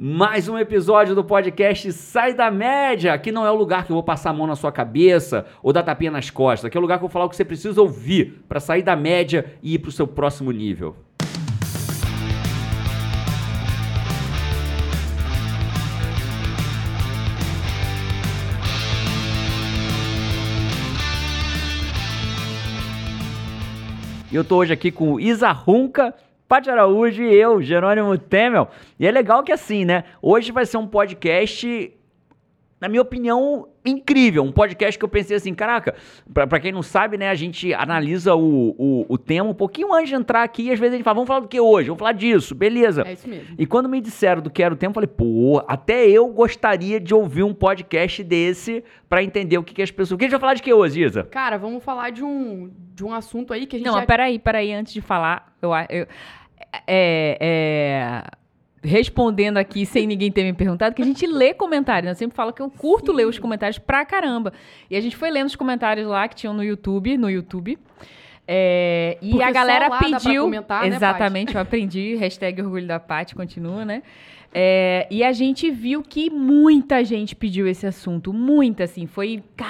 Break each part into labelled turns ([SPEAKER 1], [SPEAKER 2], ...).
[SPEAKER 1] Mais um episódio do podcast Sai da Média. Aqui não é o lugar que eu vou passar a mão na sua cabeça ou dar tapinha nas costas. Aqui é o lugar que eu vou falar o que você precisa ouvir para sair da média e ir para o seu próximo nível. E eu tô hoje aqui com o Isa Runca, Paty Araújo e eu, Jerônimo Temel. E é legal que assim, né? Hoje vai ser um podcast, na minha opinião, incrível. Um podcast que eu pensei assim, caraca, pra, pra quem não sabe, né? A gente analisa o, o, o tema um pouquinho antes de entrar aqui e às vezes a gente fala, vamos falar do que hoje? Vamos falar disso, beleza.
[SPEAKER 2] É isso mesmo.
[SPEAKER 1] E quando me disseram do que era o tema, eu falei, pô, até eu gostaria de ouvir um podcast desse pra entender o que, que as pessoas... O que a gente vai falar de que hoje, Isa?
[SPEAKER 2] Cara, vamos falar de um, de um assunto aí que a gente
[SPEAKER 3] Não,
[SPEAKER 2] já...
[SPEAKER 3] mas peraí, peraí, antes de falar, eu, eu é, é, respondendo aqui sem ninguém ter me perguntado, que a gente lê comentários. né? Eu sempre falo que eu curto ler os comentários pra caramba. E a gente foi lendo os comentários lá que tinham no YouTube, no YouTube. É, e
[SPEAKER 2] Porque
[SPEAKER 3] a galera pediu.
[SPEAKER 2] comentar, né,
[SPEAKER 3] exatamente, eu aprendi. Hashtag orgulho da Paty, continua, né? É, e a gente viu que muita gente pediu esse assunto. Muita, assim. Foi. Cara,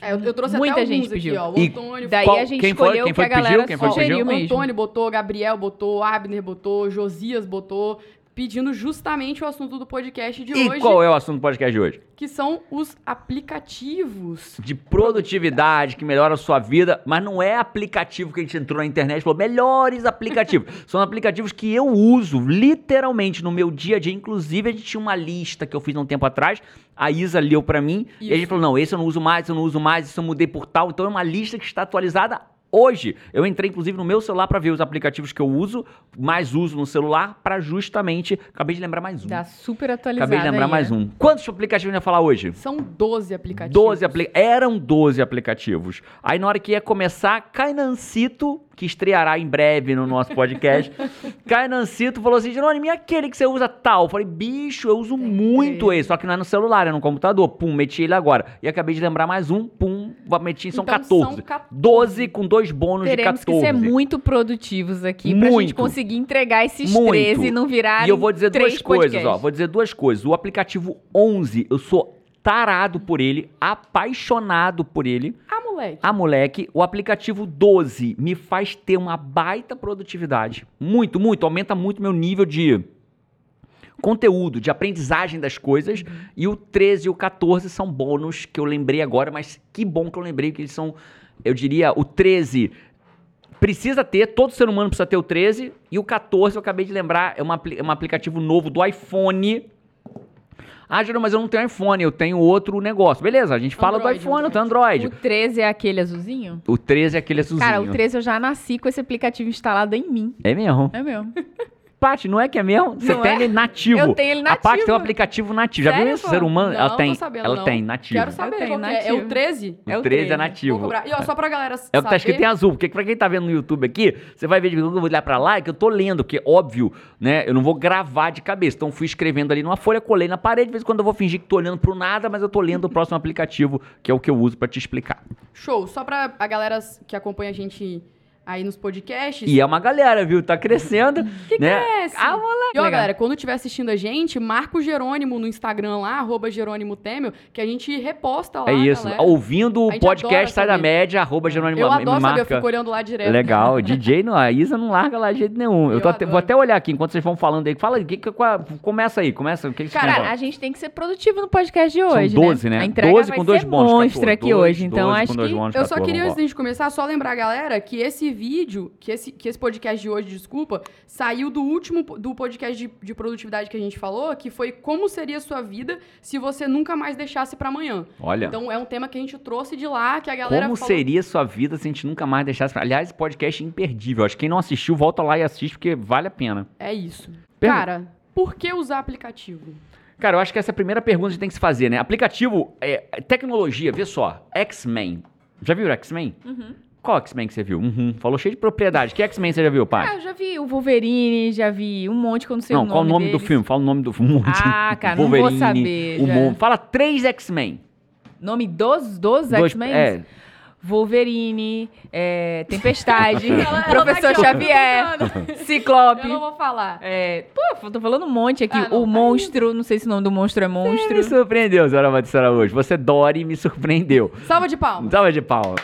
[SPEAKER 2] É, eu, eu trouxe
[SPEAKER 3] muita
[SPEAKER 2] até alguns
[SPEAKER 3] gente
[SPEAKER 2] aqui,
[SPEAKER 3] pediu.
[SPEAKER 2] ó. O
[SPEAKER 1] E
[SPEAKER 2] Antônio...
[SPEAKER 3] Daí
[SPEAKER 1] Qual-
[SPEAKER 3] a gente
[SPEAKER 1] quem foi?
[SPEAKER 3] escolheu
[SPEAKER 1] Quem
[SPEAKER 3] o que
[SPEAKER 1] foi
[SPEAKER 3] a
[SPEAKER 1] que pediu?
[SPEAKER 3] galera
[SPEAKER 1] Quem foi que
[SPEAKER 3] sugeriu
[SPEAKER 1] pediu?
[SPEAKER 3] mesmo.
[SPEAKER 2] Antônio botou, Gabriel botou, Abner botou, Josias botou, pedindo justamente o assunto do podcast de
[SPEAKER 1] E
[SPEAKER 2] hoje,
[SPEAKER 1] qual é o assunto do podcast de hoje?
[SPEAKER 2] que são os aplicativos.
[SPEAKER 1] de produtividade que melhora a sua vida, mas não é aplicativo que a gente entrou na internet e falou melhores aplicativos. São aplicativos que eu uso literalmente no meu dia a dia. Inclusive, a gente tinha uma lista que eu fiz há um tempo atrás. A Isa leu pra mim e a gente
[SPEAKER 2] Isso.
[SPEAKER 1] falou: não, esse eu não uso mais, esse eu não uso mais, isso eu mudei por tal. Então é uma lista que está atualizada. Hoje, eu entrei inclusive no meu celular pra ver os aplicativos que eu uso, mais uso no celular, pra justamente. Acabei de lembrar mais um.
[SPEAKER 3] Dá super atualizado.
[SPEAKER 1] Acabei de lembrar
[SPEAKER 3] aí,
[SPEAKER 1] mais
[SPEAKER 3] né?
[SPEAKER 1] um. Quantos aplicativos a gente vai falar hoje?
[SPEAKER 2] São 12 aplicativos.
[SPEAKER 1] 12 apli Eram 12 aplicativos. Aí na hora que ia começar, Cainancito, que estreará em breve no nosso podcast, Cainancito falou assim: Jerônimo, e aquele que você usa tal? Eu falei, bicho, eu uso muito esse, só que não é no celular, é no computador. Pum, meti ele agora. E acabei de lembrar mais um, pum, meti, são
[SPEAKER 2] Então,
[SPEAKER 1] 14.
[SPEAKER 2] são 14.
[SPEAKER 1] 12 com dois bônus
[SPEAKER 3] Teremos
[SPEAKER 1] de
[SPEAKER 3] que
[SPEAKER 1] 14.
[SPEAKER 3] ser muito produtivos aqui pra
[SPEAKER 1] Muito.
[SPEAKER 3] gente conseguir entregar esses
[SPEAKER 1] Muito.
[SPEAKER 3] 13 e não virarem
[SPEAKER 1] E eu vou dizer duas coisas, ó.
[SPEAKER 3] podcasts.
[SPEAKER 1] Vou dizer duas coisas. O aplicativo 11, eu sou tarado por ele, apaixonado por ele.
[SPEAKER 2] Ah, moleque.
[SPEAKER 1] Ah, moleque, o aplicativo 12 me faz ter uma baita produtividade. Muito, muito. Aumenta muito meu nível de conteúdo, de aprendizagem das coisas. E o 13 e o 14 são bônus que eu lembrei agora, mas que bom que eu lembrei que eles são, eu diria, o 13 precisa ter, todo ser humano precisa ter o 13. E o 14, eu acabei de lembrar, é, uma, é um aplicativo novo do iPhone. Ah, Júlio, mas eu não tenho iPhone, eu tenho outro negócio. Beleza, a gente fala
[SPEAKER 2] Android,
[SPEAKER 1] do iPhone, eu tenho
[SPEAKER 3] O
[SPEAKER 1] Android.
[SPEAKER 3] 13 é aquele azulzinho?
[SPEAKER 1] O 13 é aquele azulzinho.
[SPEAKER 3] Cara, o 13 eu já nasci com esse aplicativo instalado em mim.
[SPEAKER 1] É mesmo.
[SPEAKER 3] É mesmo.
[SPEAKER 1] Paty, não é que é mesmo? Você
[SPEAKER 3] Não
[SPEAKER 1] tem
[SPEAKER 3] é?
[SPEAKER 1] ele nativo.
[SPEAKER 3] Eu tenho ele
[SPEAKER 1] A Paty tem um
[SPEAKER 3] nativo.
[SPEAKER 1] aplicativo nativo. Já viu isso?
[SPEAKER 3] pô?
[SPEAKER 1] Ser humano,
[SPEAKER 2] Não,
[SPEAKER 1] ela
[SPEAKER 2] tô
[SPEAKER 1] tem.
[SPEAKER 2] sabendo,
[SPEAKER 1] ela
[SPEAKER 2] não.
[SPEAKER 1] tem nativo.
[SPEAKER 2] Quero saber
[SPEAKER 3] tenho
[SPEAKER 2] qual que é. É
[SPEAKER 3] nativo.
[SPEAKER 2] o 13?
[SPEAKER 1] O
[SPEAKER 3] É o
[SPEAKER 1] 13 é
[SPEAKER 3] 13.
[SPEAKER 1] nativo.
[SPEAKER 2] E ó, só pra galera
[SPEAKER 1] É o que
[SPEAKER 2] saber...
[SPEAKER 1] tá escrito em azul, porque pra quem tá vendo no YouTube aqui, você vai ver de eu vou olhar pra lá, é que eu tô lendo, porque óbvio, né, eu não vou gravar de cabeça, então fui escrevendo ali numa folha, colei na parede, de vez em quando eu vou fingir que tô olhando pro nada, mas eu tô lendo o próximo aplicativo, que é o que eu uso pra te explicar.
[SPEAKER 2] Show. Só pra a galera que acompanha a gente aí nos podcasts...
[SPEAKER 1] E é uma galera, viu, tá crescendo,
[SPEAKER 2] Que
[SPEAKER 1] né?
[SPEAKER 2] cresce.
[SPEAKER 1] Ah, moleque.
[SPEAKER 2] E ó, galera, quando estiver assistindo a gente, marca o Jerônimo no Instagram lá, arroba Jerônimo Temel, que a gente reposta lá,
[SPEAKER 1] É isso,
[SPEAKER 2] galera.
[SPEAKER 1] ouvindo o podcast Sai da. Média, arroba Jerônimo
[SPEAKER 2] Eu adoro saber, eu
[SPEAKER 1] marca.
[SPEAKER 2] fico olhando lá direto.
[SPEAKER 1] Legal, DJ, não, a Isa não larga lá de jeito nenhum. Eu,
[SPEAKER 2] Eu
[SPEAKER 1] tô até- vou até olhar aqui enquanto vocês vão falando aí. Fala aí, que, que, começa aí, começa. O que, que
[SPEAKER 2] Cara,
[SPEAKER 1] pra-
[SPEAKER 3] a gente tem que ser produtivo no podcast de
[SPEAKER 1] São
[SPEAKER 3] hoje,
[SPEAKER 1] 12, né?
[SPEAKER 3] A entrega
[SPEAKER 1] 12
[SPEAKER 3] vai
[SPEAKER 1] com dois bônus,
[SPEAKER 3] monstro
[SPEAKER 1] 14.
[SPEAKER 3] aqui hoje, então
[SPEAKER 1] 12
[SPEAKER 3] acho que...
[SPEAKER 2] Eu só
[SPEAKER 1] 14,
[SPEAKER 2] queria, antes de começar, só lembrar a galera que esse vídeo, que esse, que esse podcast de hoje, desculpa, saiu do último do podcast de, de produtividade que a gente falou, que foi como seria a sua vida se você nunca mais deixasse pra amanhã.
[SPEAKER 1] Olha,
[SPEAKER 2] Então é um tema que a gente trouxe de lá, que a galera
[SPEAKER 1] como
[SPEAKER 2] falou...
[SPEAKER 1] seria sua vida se a gente nunca mais deixasse... pra- Aliás, esse podcast é imperdível. Acho que quem não assistiu, volta lá e assiste, porque vale a pena.
[SPEAKER 2] É isso.
[SPEAKER 1] Pergun-
[SPEAKER 2] Cara, por que usar aplicativo?
[SPEAKER 1] Cara, eu acho que essa é a primeira pergunta que a gente tem que se fazer, né? Aplicativo, é, tecnologia, vê só. X-Men. Já viu o X-Men?
[SPEAKER 3] Uhum.
[SPEAKER 1] Qual X-Men que você viu? Uhum. Falou cheio de propriedade. Que X-Men você já viu, pai?
[SPEAKER 3] Ah, eu já vi o Wolverine, já vi um monte que eu não sei
[SPEAKER 1] não,
[SPEAKER 3] o nome
[SPEAKER 1] qual o nome do
[SPEAKER 3] deles.
[SPEAKER 1] filme? Fala o nome do filme.
[SPEAKER 3] Ah, cara, não vou saber,
[SPEAKER 1] O
[SPEAKER 3] já.
[SPEAKER 1] Mon- Fala três X-Men.
[SPEAKER 3] Nome dos, dos
[SPEAKER 1] Dois-
[SPEAKER 3] X-Men?
[SPEAKER 1] É.
[SPEAKER 3] Wolverine, é, Tempestade,
[SPEAKER 2] Ela- ela tá
[SPEAKER 3] Professor
[SPEAKER 2] aqui, ó,
[SPEAKER 3] Xavier. Ciclope.
[SPEAKER 2] Eu não vou falar.
[SPEAKER 3] É, pô, tô falando um monte aqui.
[SPEAKER 2] Ah, não,
[SPEAKER 3] o
[SPEAKER 2] tá
[SPEAKER 3] monstro, não sei se o nome do monstro é monstro.
[SPEAKER 1] Me surpreendeu, Zora Batista Araújo. Você, Dori, me surpreendeu.
[SPEAKER 2] Salva de palmas.
[SPEAKER 1] Salva de palmas.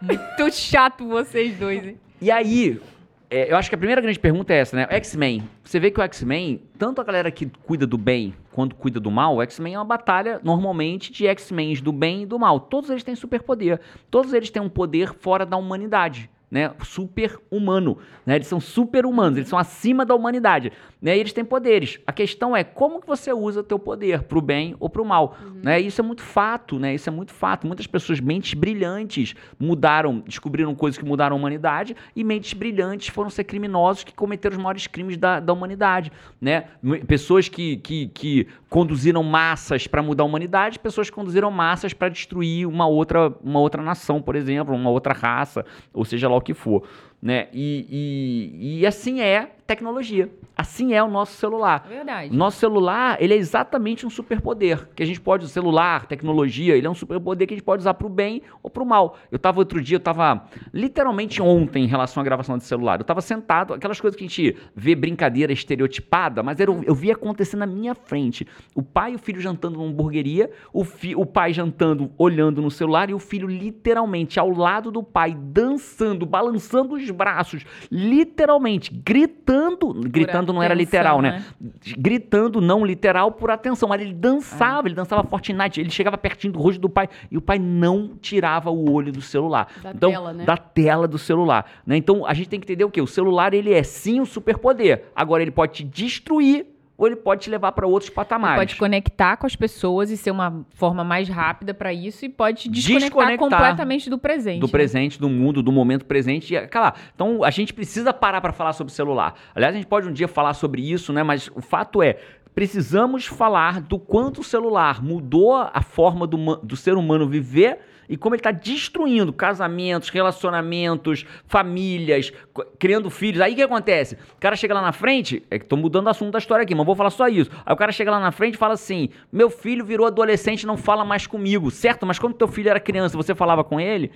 [SPEAKER 3] Muito chato vocês dois, hein?
[SPEAKER 1] E aí, é, eu acho que a primeira grande pergunta é essa, né? X-Men. Você vê que o X-Men, tanto a galera que cuida do bem quanto cuida do mal, o X-Men é uma batalha normalmente de X-Men do bem e do mal. Todos eles têm superpoder. Todos eles têm um poder fora da humanidade. Né, super humano, né? Eles são super humanos, eles são acima da humanidade, né? E eles têm poderes. A questão é como que você usa o teu poder pro bem ou pro mal, né? Isso é muito fato, né? Isso é muito fato. Muitas pessoas mentes brilhantes mudaram, descobriram coisas que mudaram a humanidade e mentes brilhantes foram ser criminosos que cometeram os maiores crimes da, da humanidade, né? Pessoas que, que, que conduziram massas para mudar a humanidade, pessoas que conduziram massas para destruir uma outra, uma outra nação, por exemplo, uma outra raça, ou seja lá o que for, né? E, e, e assim é tecnologia. Assim é o nosso celular.
[SPEAKER 3] É verdade.
[SPEAKER 1] Nosso celular, ele é exatamente um superpoder. Que a gente pode, o celular, tecnologia, ele é um superpoder que a gente pode usar pro bem ou pro mal. Eu tava outro dia, eu tava literalmente ontem em relação à gravação de celular. Eu tava sentado, aquelas coisas que a gente vê brincadeira estereotipada, mas era, eu vi acontecer na minha frente. O pai e o filho jantando numa hamburgueria, o, fi, o pai jantando, olhando no celular, e o filho literalmente ao lado do pai, dançando, balançando os braços, literalmente, gritando. Gritando não era literal, né?
[SPEAKER 3] né?
[SPEAKER 1] gritando, não literal, por atenção. Mas ele dançava, ele dançava Fortnite, ele chegava pertinho do rosto do pai e o pai não tirava o olho do celular.
[SPEAKER 2] Da
[SPEAKER 1] então,
[SPEAKER 2] tela, né?
[SPEAKER 1] Da tela do celular. Né? Então a gente tem que entender o quê? O celular, ele é sim um superpoder. Agora, ele pode te destruir ou ele pode te levar para outros patamares.
[SPEAKER 3] Pode conectar com as pessoas e ser uma forma mais rápida pra isso e pode te desconectar,
[SPEAKER 1] Desconectar
[SPEAKER 3] completamente do presente.
[SPEAKER 1] do
[SPEAKER 3] né?
[SPEAKER 1] presente, do mundo, do momento presente. E, cara, então a gente precisa parar para falar sobre celular. Aliás, a gente pode um dia falar sobre isso, né? Mas o fato é, precisamos falar do quanto o celular mudou a forma do, do ser humano viver e como ele está destruindo casamentos, relacionamentos, famílias, criando filhos. Aí o que acontece? O cara chega lá na frente, é que tô mudando o assunto da história aqui, mas vou falar só isso. Aí o cara chega lá na frente e fala assim: meu filho virou adolescente não fala mais comigo, certo? Mas quando teu filho era criança, você falava com ele?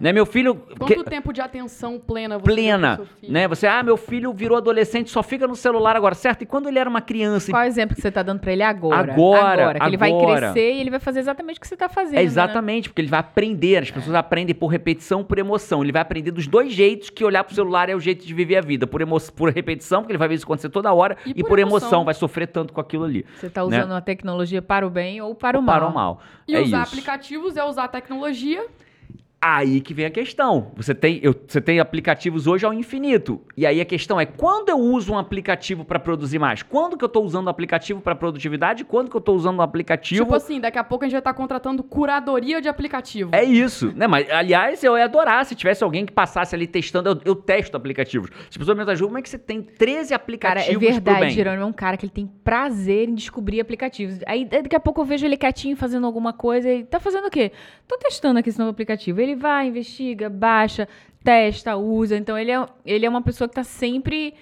[SPEAKER 1] Né, meu filho.
[SPEAKER 2] Quanto
[SPEAKER 1] que-
[SPEAKER 2] tempo de atenção plena você
[SPEAKER 1] plena, né? Você, ah, meu filho virou adolescente, só fica no celular agora, certo? E quando ele era uma criança,
[SPEAKER 3] Qual é o exemplo que você tá dando pra ele agora?
[SPEAKER 1] Agora,
[SPEAKER 3] que ele vai
[SPEAKER 1] agora.
[SPEAKER 3] crescer e ele vai fazer exatamente o que você tá fazendo.
[SPEAKER 1] é exatamente, porque ele vai aprender, as pessoas aprendem por repetição, por emoção. Ele vai aprender dos dois jeitos que olhar pro celular é o jeito de viver a vida, por, emo por repetição, porque ele vai ver isso acontecer toda hora,
[SPEAKER 2] E
[SPEAKER 1] e,
[SPEAKER 2] por
[SPEAKER 1] por emoção.
[SPEAKER 2] emoção.
[SPEAKER 1] vai sofrer tanto com aquilo ali.
[SPEAKER 3] Né? Você tá usando a tecnologia para o bem ou para o mal.
[SPEAKER 1] Para o mal.
[SPEAKER 2] E
[SPEAKER 1] é
[SPEAKER 2] usar
[SPEAKER 1] isso.
[SPEAKER 2] aplicativos é usar tecnologia.
[SPEAKER 1] Aí que vem a questão. Você tem, eu- você tem aplicativos hoje ao infinito. E aí a questão é quando eu uso um aplicativo para produzir mais? Quando que eu tô usando um aplicativo para produtividade? Quando que eu tô usando um aplicativo
[SPEAKER 2] Tipo assim, daqui a pouco a gente vai estar contratando curadoria de aplicativo.
[SPEAKER 1] É isso, né? Mas, aliás, eu ia adorar se tivesse alguém que passasse ali testando. Eu, eu testo aplicativos. As pessoas me ajudam, como é que você tem 13
[SPEAKER 3] Cara,
[SPEAKER 1] aplicativos
[SPEAKER 3] é
[SPEAKER 1] pro
[SPEAKER 3] verdade? Jerônimo é um cara que ele tem prazer em descobrir aplicativos. Aí daqui a pouco eu vejo ele quietinho fazendo alguma coisa e tá fazendo o quê? Tô testando aqui esse novo aplicativo. Ele vai, investiga, baixa, testa, usa. Então ele é, ele é uma pessoa que tá sempre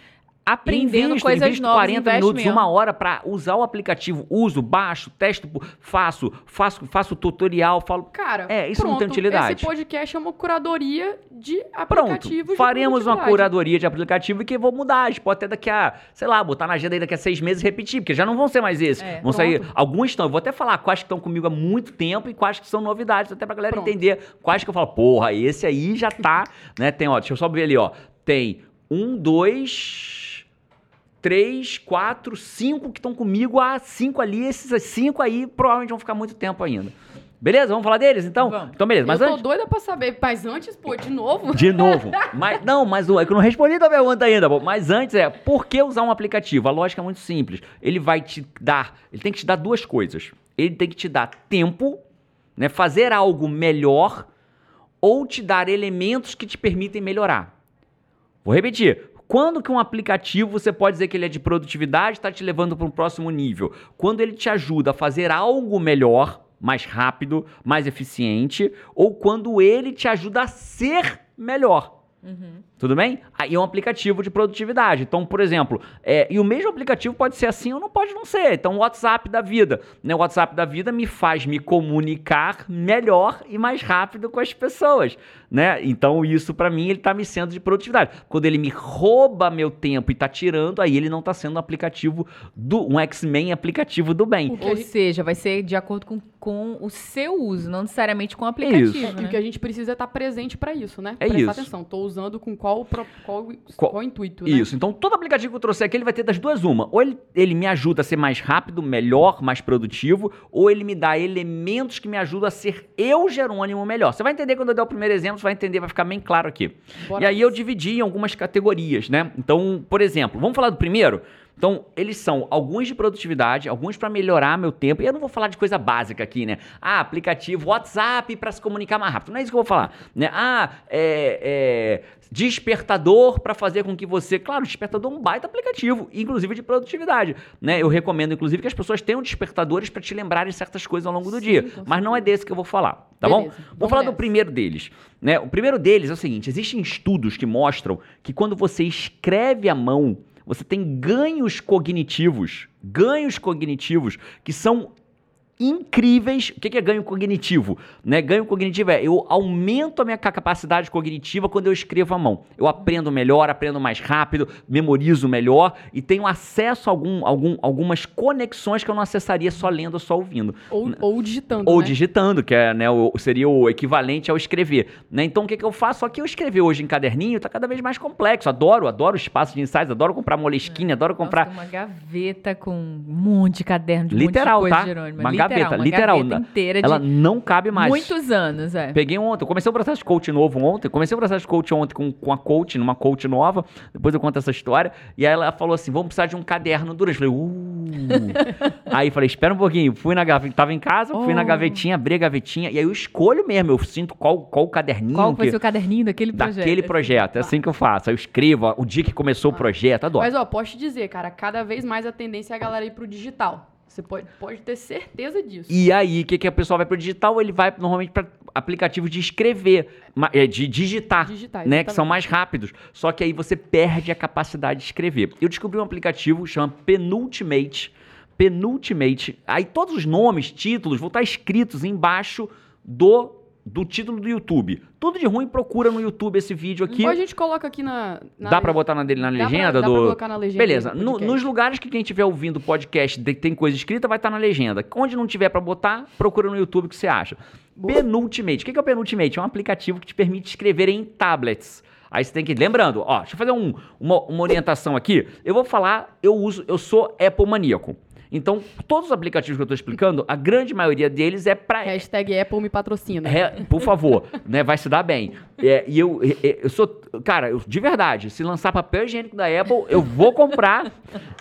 [SPEAKER 3] aprendendo
[SPEAKER 1] Invisto,
[SPEAKER 3] coisas
[SPEAKER 1] invisto
[SPEAKER 3] novas.
[SPEAKER 1] 40
[SPEAKER 3] investe
[SPEAKER 1] minutos,
[SPEAKER 3] mesmo.
[SPEAKER 1] uma hora pra usar o aplicativo. Uso, baixo, testo, faço, faço, faço tutorial, falo.
[SPEAKER 2] Cara,
[SPEAKER 1] É, isso não tem
[SPEAKER 2] pronto,
[SPEAKER 1] utilidade.
[SPEAKER 2] Esse podcast é uma curadoria de
[SPEAKER 1] Pronto,
[SPEAKER 2] aplicativos. de
[SPEAKER 1] faremos uma curadoria de aplicativo que vou mudar. A gente pode até daqui a, sei lá, botar na agenda aí daqui a seis meses e repetir, porque já não vão ser mais esses.
[SPEAKER 3] É,
[SPEAKER 1] vão sair.
[SPEAKER 2] pronto.
[SPEAKER 1] Alguns estão, eu vou até falar quais que estão comigo há muito tempo e quais que são novidades, até pra galera
[SPEAKER 2] Pronto.
[SPEAKER 1] entender quais que eu falo, porra, esse aí já tá, né? Tem, ó, deixa eu só ver ali, ó. Tem um, dois, três, quatro, cinco que estão comigo há cinco ali. Esses cinco aí provavelmente vão ficar muito tempo ainda. Beleza? Vamos falar deles então?
[SPEAKER 3] Vamos.
[SPEAKER 1] Então, beleza. Mas
[SPEAKER 2] eu tô
[SPEAKER 1] antes.
[SPEAKER 2] doida pra saber, mas antes, pô, de novo.
[SPEAKER 1] De novo. Mas, não, mas o- é que eu não respondi a pergunta ainda. pô. Mas antes é, por que usar um aplicativo? A lógica é muito simples. Ele vai te dar, ele tem que te dar duas coisas. Ele tem que te dar tempo, né, fazer algo melhor, ou te dar elementos que te permitem melhorar. Vou repetir. Quando que um aplicativo você pode dizer que ele é de produtividade, está te levando para um próximo nível? Quando ele te ajuda a fazer algo melhor, mais rápido, mais eficiente, ou quando ele te ajuda a ser melhor. Tudo bem? Aí é um aplicativo de produtividade. Então, por exemplo, é, e o mesmo aplicativo pode ser assim ou não pode não ser. Então, o WhatsApp da vida. Né? O WhatsApp da vida me faz me comunicar melhor e mais rápido com as pessoas. Né? Então, isso para mim, ele tá me sendo de produtividade. Quando ele me rouba meu tempo e tá tirando, aí ele não tá sendo um aplicativo do um X-Men aplicativo do bem.
[SPEAKER 3] Ou
[SPEAKER 2] gente-
[SPEAKER 3] seja, vai ser de acordo com, com o seu uso, não necessariamente com o aplicativo.
[SPEAKER 1] Isso.
[SPEAKER 2] É, E
[SPEAKER 3] né?
[SPEAKER 2] o que a gente precisa é estar presente pra isso, né?
[SPEAKER 1] É
[SPEAKER 2] Prestar
[SPEAKER 1] isso.
[SPEAKER 2] atenção. Tô usando com qual, pro- qual,
[SPEAKER 1] Qual-
[SPEAKER 2] qual intuito, né?
[SPEAKER 1] Isso. Então, todo aplicativo que eu trouxer aqui, ele vai ter das duas uma. Ou ele, ele me ajuda a ser mais rápido, melhor, mais produtivo, ou ele me dá elementos que me ajudam a ser eu, Jerônimo, melhor. Você vai entender quando eu der o primeiro exemplo, você vai entender, vai ficar bem claro aqui.
[SPEAKER 2] Bora
[SPEAKER 1] E aí eu dividi em algumas categorias, né? Então, por exemplo, vamos falar do primeiro? Então, eles são alguns de produtividade, alguns para melhorar meu tempo. E eu não vou falar de coisa básica aqui, né? Ah, aplicativo WhatsApp para se comunicar mais rápido. Não é isso que eu vou falar, né? Ah, é, é, despertador para fazer com que você, claro, despertador é um baita aplicativo, inclusive de produtividade, né? Eu recomendo inclusive que as pessoas tenham despertadores para te lembrarem certas coisas ao longo do
[SPEAKER 2] Sim,
[SPEAKER 1] dia, mas não é desse que eu vou falar, tá
[SPEAKER 2] Beleza,
[SPEAKER 1] bom? Vou falar do
[SPEAKER 2] nessa.
[SPEAKER 1] primeiro deles, né? O primeiro deles é o seguinte, existem estudos que mostram que quando você escreve à mão, você tem ganhos cognitivos, ganhos cognitivos que são incríveis. O que é ganho cognitivo? Né? Ganho cognitivo é eu aumento a minha ca- capacidade cognitiva quando eu escrevo à mão. Eu aprendo melhor, aprendo mais rápido, memorizo melhor e tenho acesso a algum, algum, algumas conexões que eu não acessaria só lendo ou só ouvindo.
[SPEAKER 2] Ou, ou digitando,
[SPEAKER 1] Ou
[SPEAKER 2] né?
[SPEAKER 1] digitando, que é, né, o- seria o equivalente ao escrever. Né? Então, o que, que eu faço? Só que eu escrever hoje em caderninho está cada vez mais complexo. Adoro, adoro espaço de insights, adoro comprar moleskine, adoro comprar.
[SPEAKER 3] Nossa, uma gaveta com um monte de caderno de um
[SPEAKER 1] Literal,
[SPEAKER 3] monte de coisa,
[SPEAKER 1] tá?
[SPEAKER 3] Jerônimo.
[SPEAKER 1] Uma
[SPEAKER 3] literal,
[SPEAKER 1] gaveta,
[SPEAKER 3] uma
[SPEAKER 1] literal.
[SPEAKER 3] gaveta inteira
[SPEAKER 1] Ela não cabe mais.
[SPEAKER 3] muitos anos, é.
[SPEAKER 1] Peguei ontem, comecei o processo de coach novo ontem, comecei o processo de coach ontem com, com a coach, numa coach nova, depois eu conto essa história, e aí ela falou assim, vamos precisar de um caderno durante, eu falei, uh, aí falei, espera um pouquinho, fui na gaveta, tava em casa, fui na
[SPEAKER 3] Oh.
[SPEAKER 1] gavetinha, abri a gavetinha, e aí eu escolho mesmo, eu sinto qual, qual o caderninho
[SPEAKER 3] Qual vai ser o caderninho daquele projeto?
[SPEAKER 1] daquele projeto, é assim que eu faço, aí eu escrevo, ó, o dia que começou o projeto, adoro.
[SPEAKER 2] Mas, ó, posso te dizer, cara, cada vez mais a tendência é a galera ir pro digital. Você pode, pode ter certeza disso.
[SPEAKER 1] E aí, o que, que a pessoa vai pro digital? Ele vai normalmente para aplicativos de escrever, é, de digitar,
[SPEAKER 2] Digitar,
[SPEAKER 1] né? Que são mais rápidos. Só que aí você perde a capacidade de escrever. Eu descobri um aplicativo que chama Penultimate. Penultimate. Aí todos os nomes, títulos vão estar escritos embaixo do, do título do YouTube. Tudo de ruim, procura no YouTube esse vídeo aqui.
[SPEAKER 2] Ou a gente coloca aqui na. na
[SPEAKER 1] Dá pra botar na, dele- na
[SPEAKER 2] Dá pra-
[SPEAKER 1] legenda
[SPEAKER 2] dá pra
[SPEAKER 1] do.
[SPEAKER 2] colocar na legenda
[SPEAKER 1] Beleza.
[SPEAKER 2] do
[SPEAKER 1] No- nos lugares que quem estiver ouvindo o podcast de- tem coisa escrita, vai estar na legenda. Onde não tiver pra botar, procura no YouTube o que você acha.
[SPEAKER 2] Boa.
[SPEAKER 1] Penultimate. O que que é o Penultimate? É um aplicativo que te permite escrever em tablets. Aí você tem que. Lembrando, ó, deixa eu fazer um- uma, uma orientação aqui. Eu vou falar, eu uso, eu sou Apple maníaco. Então, todos os aplicativos que eu tô explicando, a grande maioria deles é pra
[SPEAKER 2] Hashtag Apple me patrocina.
[SPEAKER 1] Re- por favor, né? Vai se dar bem. É, e eu, é, eu sou. Cara, eu- de verdade, se lançar papel higiênico da Apple, eu vou comprar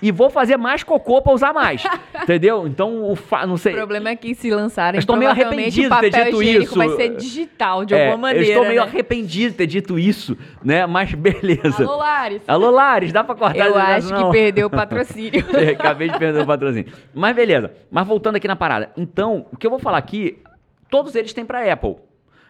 [SPEAKER 1] e vou fazer mais cocô pra usar mais. Entendeu? Então, o fa, não
[SPEAKER 3] O
[SPEAKER 1] sei.
[SPEAKER 3] problema é que se lançarem,
[SPEAKER 1] Eu estou meio
[SPEAKER 3] o
[SPEAKER 1] arrependido de ter
[SPEAKER 3] papel
[SPEAKER 1] dito
[SPEAKER 3] higiênico
[SPEAKER 1] isso.
[SPEAKER 3] vai ser digital de
[SPEAKER 1] é,
[SPEAKER 3] alguma maneira,
[SPEAKER 1] Eu estou meio
[SPEAKER 3] né?
[SPEAKER 1] arrependido de ter dito isso, né? Mas beleza.
[SPEAKER 2] Alô, Lares.
[SPEAKER 1] Alô, Lares, dá pra cortar
[SPEAKER 3] Eu acho
[SPEAKER 1] negócio,
[SPEAKER 3] que
[SPEAKER 1] não?
[SPEAKER 3] perdeu o patrocínio.
[SPEAKER 1] É, Acabei de perder o patrocínio. Mas beleza. Mas voltando aqui na parada. Então, o que eu vou falar aqui, todos eles têm pra Apple.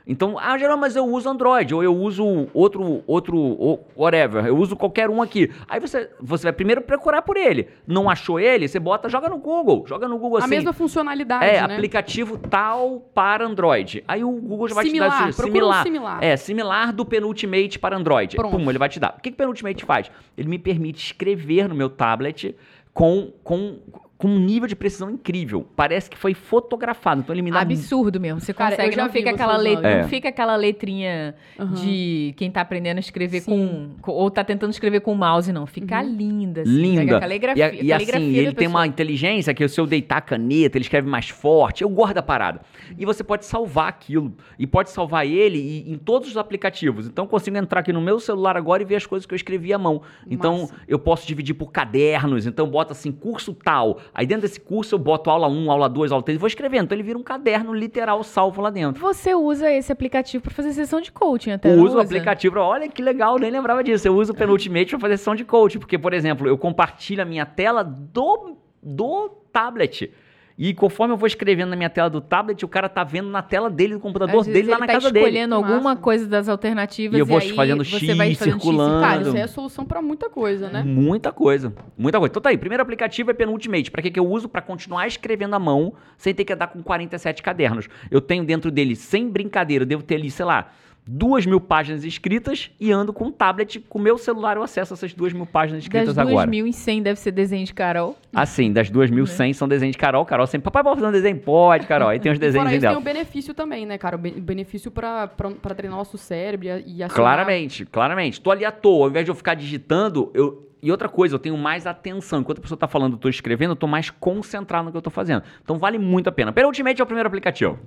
[SPEAKER 1] Então, ah, geral, mas eu uso Android, ou eu uso outro, outro, ou whatever, eu uso qualquer um aqui. Aí você, você vai primeiro procurar por ele. Não achou ele, você bota, joga no Google, joga no Google
[SPEAKER 2] A
[SPEAKER 1] assim.
[SPEAKER 2] mesma funcionalidade,
[SPEAKER 1] É,
[SPEAKER 2] né?
[SPEAKER 1] aplicativo tal para Android. Aí o Google já vai
[SPEAKER 2] Similar,
[SPEAKER 1] te dar
[SPEAKER 2] um
[SPEAKER 1] similar.
[SPEAKER 2] similar.
[SPEAKER 1] É, similar do Penultimate para Android.
[SPEAKER 2] Pronto.
[SPEAKER 1] Pum, ele vai te dar. O que, que o Penultimate faz? Ele me permite escrever no meu tablet com, com, com um nível de precisão incrível. Parece que foi fotografado. Então ele me dá.
[SPEAKER 3] Absurdo mesmo. Você
[SPEAKER 2] Cara,
[SPEAKER 3] consegue,
[SPEAKER 2] eu já
[SPEAKER 3] não fica aquela letra,
[SPEAKER 1] É.
[SPEAKER 3] não fica aquela letrinha
[SPEAKER 2] Aham.
[SPEAKER 3] de quem tá aprendendo a escrever com, com- ou tá tentando escrever com o mouse, não. Fica linda, assim,
[SPEAKER 1] Linda.
[SPEAKER 3] Caligrafia,
[SPEAKER 1] e, a- e
[SPEAKER 3] caligrafia
[SPEAKER 1] assim, ele tem uma
[SPEAKER 3] pessoa.
[SPEAKER 1] inteligência que se eu deitar a caneta, ele escreve mais forte. Eu guardo a parada. E você pode salvar aquilo. E pode salvar ele e- em todos os aplicativos. Então eu consigo entrar aqui no meu celular agora e ver as coisas que eu escrevi à mão. Então
[SPEAKER 2] Massa.
[SPEAKER 1] eu posso dividir por cadernos. Então eu boto assim, curso tal. Aí dentro desse curso eu boto aula 1, aula 2, aula 3. e Vou escrevendo. Então ele vira um caderno literal salvo lá dentro.
[SPEAKER 3] Você usa esse aplicativo pra fazer sessão de coaching até,
[SPEAKER 1] Eu uso o aplicativo, olha que legal, nem lembrava disso. Eu uso o Penultimate para fazer sessão de coach, porque, por exemplo, eu compartilho a minha tela do, do tablet. E conforme eu vou escrevendo na minha tela do tablet, o cara tá vendo na tela dele, do computador
[SPEAKER 3] vezes
[SPEAKER 1] dele, lá na
[SPEAKER 3] tá
[SPEAKER 1] casa dele.
[SPEAKER 3] escolhendo alguma
[SPEAKER 2] Massa.
[SPEAKER 3] coisa das alternativas
[SPEAKER 1] E eu vou
[SPEAKER 3] aí
[SPEAKER 1] fazendo
[SPEAKER 3] você
[SPEAKER 1] X,
[SPEAKER 3] vai fazendo
[SPEAKER 1] circulando.
[SPEAKER 2] Cara, isso aí é solução pra muita coisa, né?
[SPEAKER 1] Muita coisa, muita coisa. Então tá aí, primeiro aplicativo é Penultimate. Pra que que eu uso? Pra continuar escrevendo à mão, sem ter que andar com 47 cadernos. Eu tenho dentro dele, sem brincadeira, eu devo ter ali, sei lá, duas mil páginas escritas e ando com um tablet, com o meu celular eu acesso essas duas mil páginas escritas
[SPEAKER 3] Das
[SPEAKER 1] agora.
[SPEAKER 3] 2.100 deve ser desenho de Carol.
[SPEAKER 1] Assim, das 2.100 são desenhos de Carol. Carol sempre, papai, pode fazer um desenho? Pode, Carol. Aí tem os desenhos
[SPEAKER 2] isso, tem
[SPEAKER 1] dela.
[SPEAKER 2] o benefício também, né, cara? O be- benefício pra treinar nosso cérebro e, acionar-
[SPEAKER 1] Claramente, claramente. Tô ali à toa, ao invés de eu ficar digitando, eu. E outra coisa, eu tenho mais atenção. Enquanto a pessoa tá falando, eu tô escrevendo, eu tô mais concentrado no que eu tô fazendo. Então vale muito a pena. Penultimate é o primeiro aplicativo.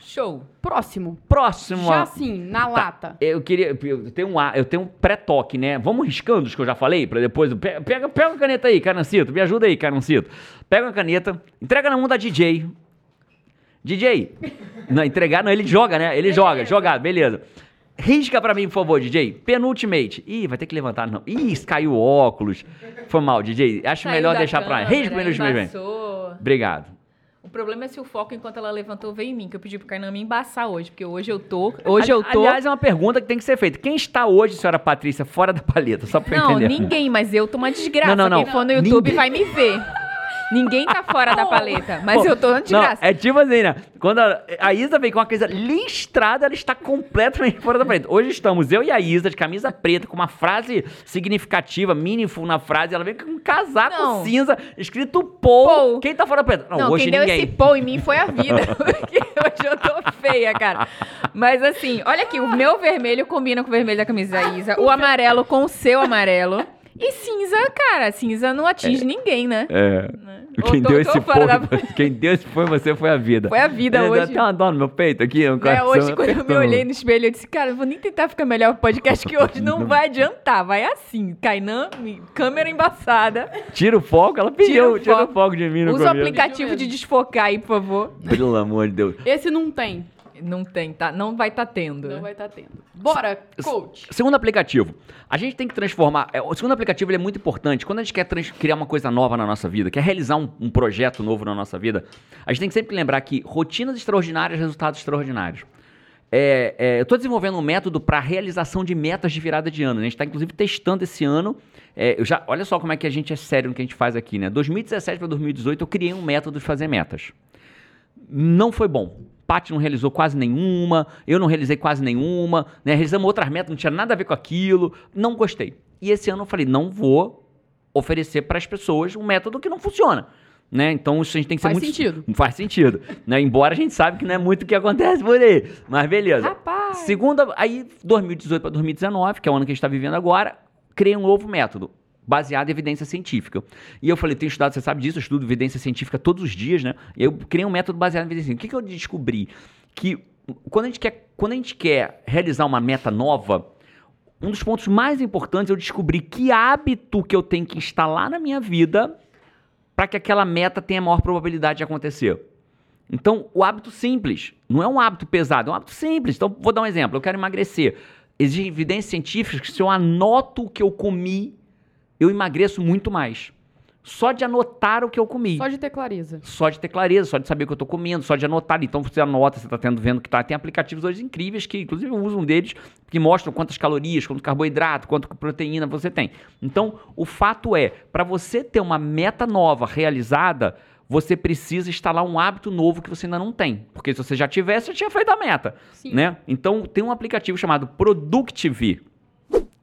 [SPEAKER 3] Show.
[SPEAKER 2] Próximo.
[SPEAKER 1] Próximo.
[SPEAKER 2] Já assim, na
[SPEAKER 1] Tá,
[SPEAKER 2] lata.
[SPEAKER 1] Eu queria. Eu tenho um, eu tenho um pré-toque, né? Vamos riscando os que eu já falei, pra depois. Pega, pega, pega a caneta aí, Carancito. Me ajuda aí, Carancito. Pega a caneta, entrega na mão da DJ. DJ. Não, entregar, não, ele joga, né? Ele joga, jogado, beleza. Risca pra mim, por favor, DJ. Penultimate. Ih, vai ter que levantar, não. Ih, caiu o óculos. Foi mal, DJ. Acho
[SPEAKER 3] Saiu
[SPEAKER 1] melhor deixar pra lá.
[SPEAKER 3] câmera,
[SPEAKER 1] Risca o Penultimate. bem.
[SPEAKER 3] embaçou.
[SPEAKER 1] Obrigado.
[SPEAKER 3] O problema é se o foco enquanto ela levantou veio em mim, que eu pedi pro Kainan me embaçar hoje, porque hoje eu tô. Hoje eu tô.
[SPEAKER 1] Aliás, é uma pergunta que tem que ser feita. Quem está hoje, senhora Patrícia, fora da paleta? Só pra eu
[SPEAKER 3] Não,
[SPEAKER 1] entender.
[SPEAKER 3] ninguém, mas eu tô uma desgraça.
[SPEAKER 1] Não, não, não.
[SPEAKER 3] Quem for no YouTube
[SPEAKER 1] Ninguém.
[SPEAKER 3] vai me ver. Ninguém tá fora da paleta, mas
[SPEAKER 1] Pô,
[SPEAKER 3] eu tô desgraça.
[SPEAKER 1] Não, é tipo assim, né? Quando a, a Isa vem com uma camisa listrada, ela está completamente fora da paleta. Hoje estamos eu e a Isa de camisa preta, com uma frase significativa, meaningful na frase. Ela vem com um casaco
[SPEAKER 3] Não.
[SPEAKER 1] cinza, escrito Paul.
[SPEAKER 3] Paul.
[SPEAKER 1] Quem tá fora da paleta? Não,
[SPEAKER 3] Não,
[SPEAKER 1] hoje
[SPEAKER 3] quem deu
[SPEAKER 1] ninguém.
[SPEAKER 3] esse pão em mim foi a vida. Porque hoje eu tô feia, cara. Mas assim, olha aqui, o meu vermelho combina com o vermelho da camisa da Isa, o amarelo com o seu amarelo. E cinza, cara, cinza não atinge ninguém, né?
[SPEAKER 1] É.
[SPEAKER 3] Ou
[SPEAKER 1] Quem
[SPEAKER 3] tô-
[SPEAKER 1] deu esse
[SPEAKER 3] fora da-
[SPEAKER 1] quem deu esse foi você, foi a vida.
[SPEAKER 3] Foi a vida
[SPEAKER 1] Deu
[SPEAKER 3] hoje.
[SPEAKER 1] até uma dó no meu peito aqui, um
[SPEAKER 3] É, hoje, quando eu me
[SPEAKER 1] apertando.
[SPEAKER 3] olhei no espelho, eu disse, cara, eu vou nem tentar ficar melhor o podcast, que hoje não vai adiantar. Vai assim, Kainan, me- câmera embaçada.
[SPEAKER 1] Tira o foco, ela pediu,
[SPEAKER 3] o
[SPEAKER 1] tira o
[SPEAKER 3] foco.
[SPEAKER 1] foco de mim no
[SPEAKER 3] Usa o aplicativo de desfocar aí, por favor.
[SPEAKER 1] Pelo amor de Deus.
[SPEAKER 2] Esse não tem.
[SPEAKER 3] Não tem, tá? Não vai estar tendo.
[SPEAKER 2] Não vai estar tendo. Bora, coach.
[SPEAKER 1] Segundo aplicativo. A gente tem que transformar. é, O segundo aplicativo ele é muito importante. Quando a gente quer trans- criar uma coisa nova na nossa vida, quer realizar um, um projeto novo na nossa vida, a gente tem que sempre lembrar que rotinas extraordinárias, resultados extraordinários. É, é, eu estou desenvolvendo um método para realização de metas de virada de ano. né? A gente está, inclusive, testando esse ano. É, eu já, olha só como é que a gente é sério no que a gente faz aqui, né? 2017 para 2018, eu criei um método de fazer metas. Não foi bom. Paty não realizou quase nenhuma, eu não realizei quase nenhuma, né? Realizamos outras metas, não tinha nada a ver com aquilo. Não gostei. E esse ano eu falei, não vou oferecer para as pessoas um método que não funciona. Né? Então isso a gente tem que ser
[SPEAKER 2] Faz
[SPEAKER 1] muito.
[SPEAKER 2] sentido.
[SPEAKER 1] Faz sentido. Né? Embora a gente sabe que não é muito o que acontece por aí. Mas beleza.
[SPEAKER 2] Rapaz.
[SPEAKER 1] Segunda, aí 2018 para 2019, que é o ano que a gente está vivendo agora, criei um novo método baseado em evidência científica. E eu falei, tenho estudado, você sabe disso, eu estudo evidência científica todos os dias, né? Eu criei um método baseado em evidência científica. O que, que eu descobri? Que quando a, gente quer, quando a gente quer realizar uma meta nova, um dos pontos mais importantes é eu descobrir que hábito que eu tenho que instalar na minha vida para que aquela meta tenha a maior probabilidade de acontecer. Então, o hábito simples, não é um hábito pesado, é um hábito simples. Então, vou dar um exemplo, eu quero emagrecer. Existem evidências científicas que se eu anoto o que eu comi, eu emagreço muito mais. Só de anotar o que eu comi.
[SPEAKER 2] Só de ter clareza.
[SPEAKER 1] Só de ter clareza, só de saber o que eu tô comendo, só de anotar. Então você anota, você tá tendo, vendo que tá. Tem aplicativos hoje incríveis que, inclusive, eu uso um deles que mostram quantas calorias, quanto carboidrato, quanto proteína você tem. Então, o fato é, para você ter uma meta nova realizada, você precisa instalar um hábito novo que você ainda não tem. Porque se você já tivesse, você tinha feito a meta.
[SPEAKER 2] Sim.
[SPEAKER 1] Né? Então, tem um aplicativo chamado Productive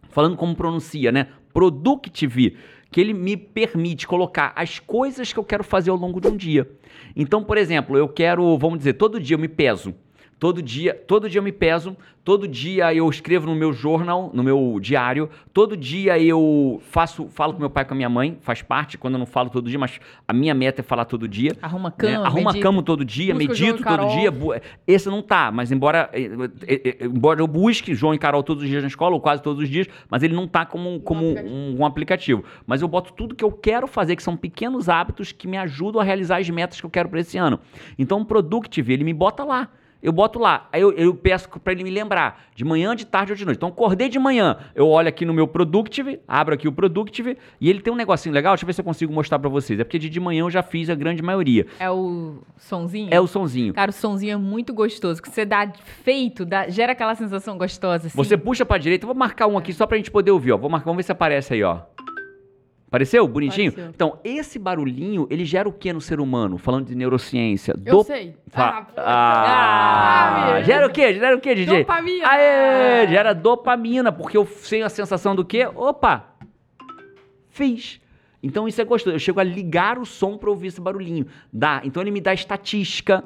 [SPEAKER 1] falando como pronuncia, né? Productive, que ele me permite colocar as coisas que eu quero fazer ao longo de um dia. Então, por exemplo, eu quero, vamos dizer, todo dia eu me peso. Todo dia, todo dia eu me peso, todo dia eu escrevo no meu jornal, no meu diário, todo dia eu faço, falo com meu pai e com a minha mãe, faz parte, quando eu não falo todo dia, mas a minha meta é falar todo dia.
[SPEAKER 3] Arruma
[SPEAKER 1] né?
[SPEAKER 3] cama,
[SPEAKER 1] Arruma
[SPEAKER 3] medita.
[SPEAKER 1] cama todo dia, medito todo dia. Esse não tá, mas embora, eh, eh, eh, embora eu busque João e Carol todos os dias na escola, ou quase todos os dias, mas ele não tá como, como
[SPEAKER 2] aplicativo.
[SPEAKER 1] um, um aplicativo. Mas eu boto tudo que eu quero fazer, que são pequenos hábitos que me ajudam a realizar as metas que eu quero para esse ano. Então o Productive, ele me bota lá. Eu boto lá, aí eu, eu peço pra ele me lembrar, de manhã, de tarde ou de noite. Então, acordei de manhã, eu olho aqui no meu Productive, abro aqui o Productive, e ele tem um negocinho legal, deixa eu ver se eu consigo mostrar pra vocês. É porque de, de manhã eu já fiz a grande maioria.
[SPEAKER 3] É o sonzinho?
[SPEAKER 1] É o sonzinho.
[SPEAKER 3] Cara, o sonzinho é muito gostoso. Que você dá feito, dá- gera aquela sensação gostosa. Assim.
[SPEAKER 1] Você puxa pra direita, eu vou marcar um aqui só pra gente poder ouvir, ó. Vou marcar, vamos ver se aparece aí, ó. Apareceu? Bonitinho? Então, esse barulhinho, ele gera o que no ser humano? Falando de neurociência.
[SPEAKER 2] Eu
[SPEAKER 1] Dop-
[SPEAKER 2] sei.
[SPEAKER 1] Fa-
[SPEAKER 2] pô.
[SPEAKER 1] Ah,
[SPEAKER 2] Ah,
[SPEAKER 1] gera o quê? Gera o quê, DJ?
[SPEAKER 2] Dopamina.
[SPEAKER 1] Aê, gera dopamina, porque eu tenho a sensação do quê? Opa, fiz. Então isso é gostoso. Eu chego a ligar o som para ouvir esse barulhinho. Dá. Então ele me dá estatística.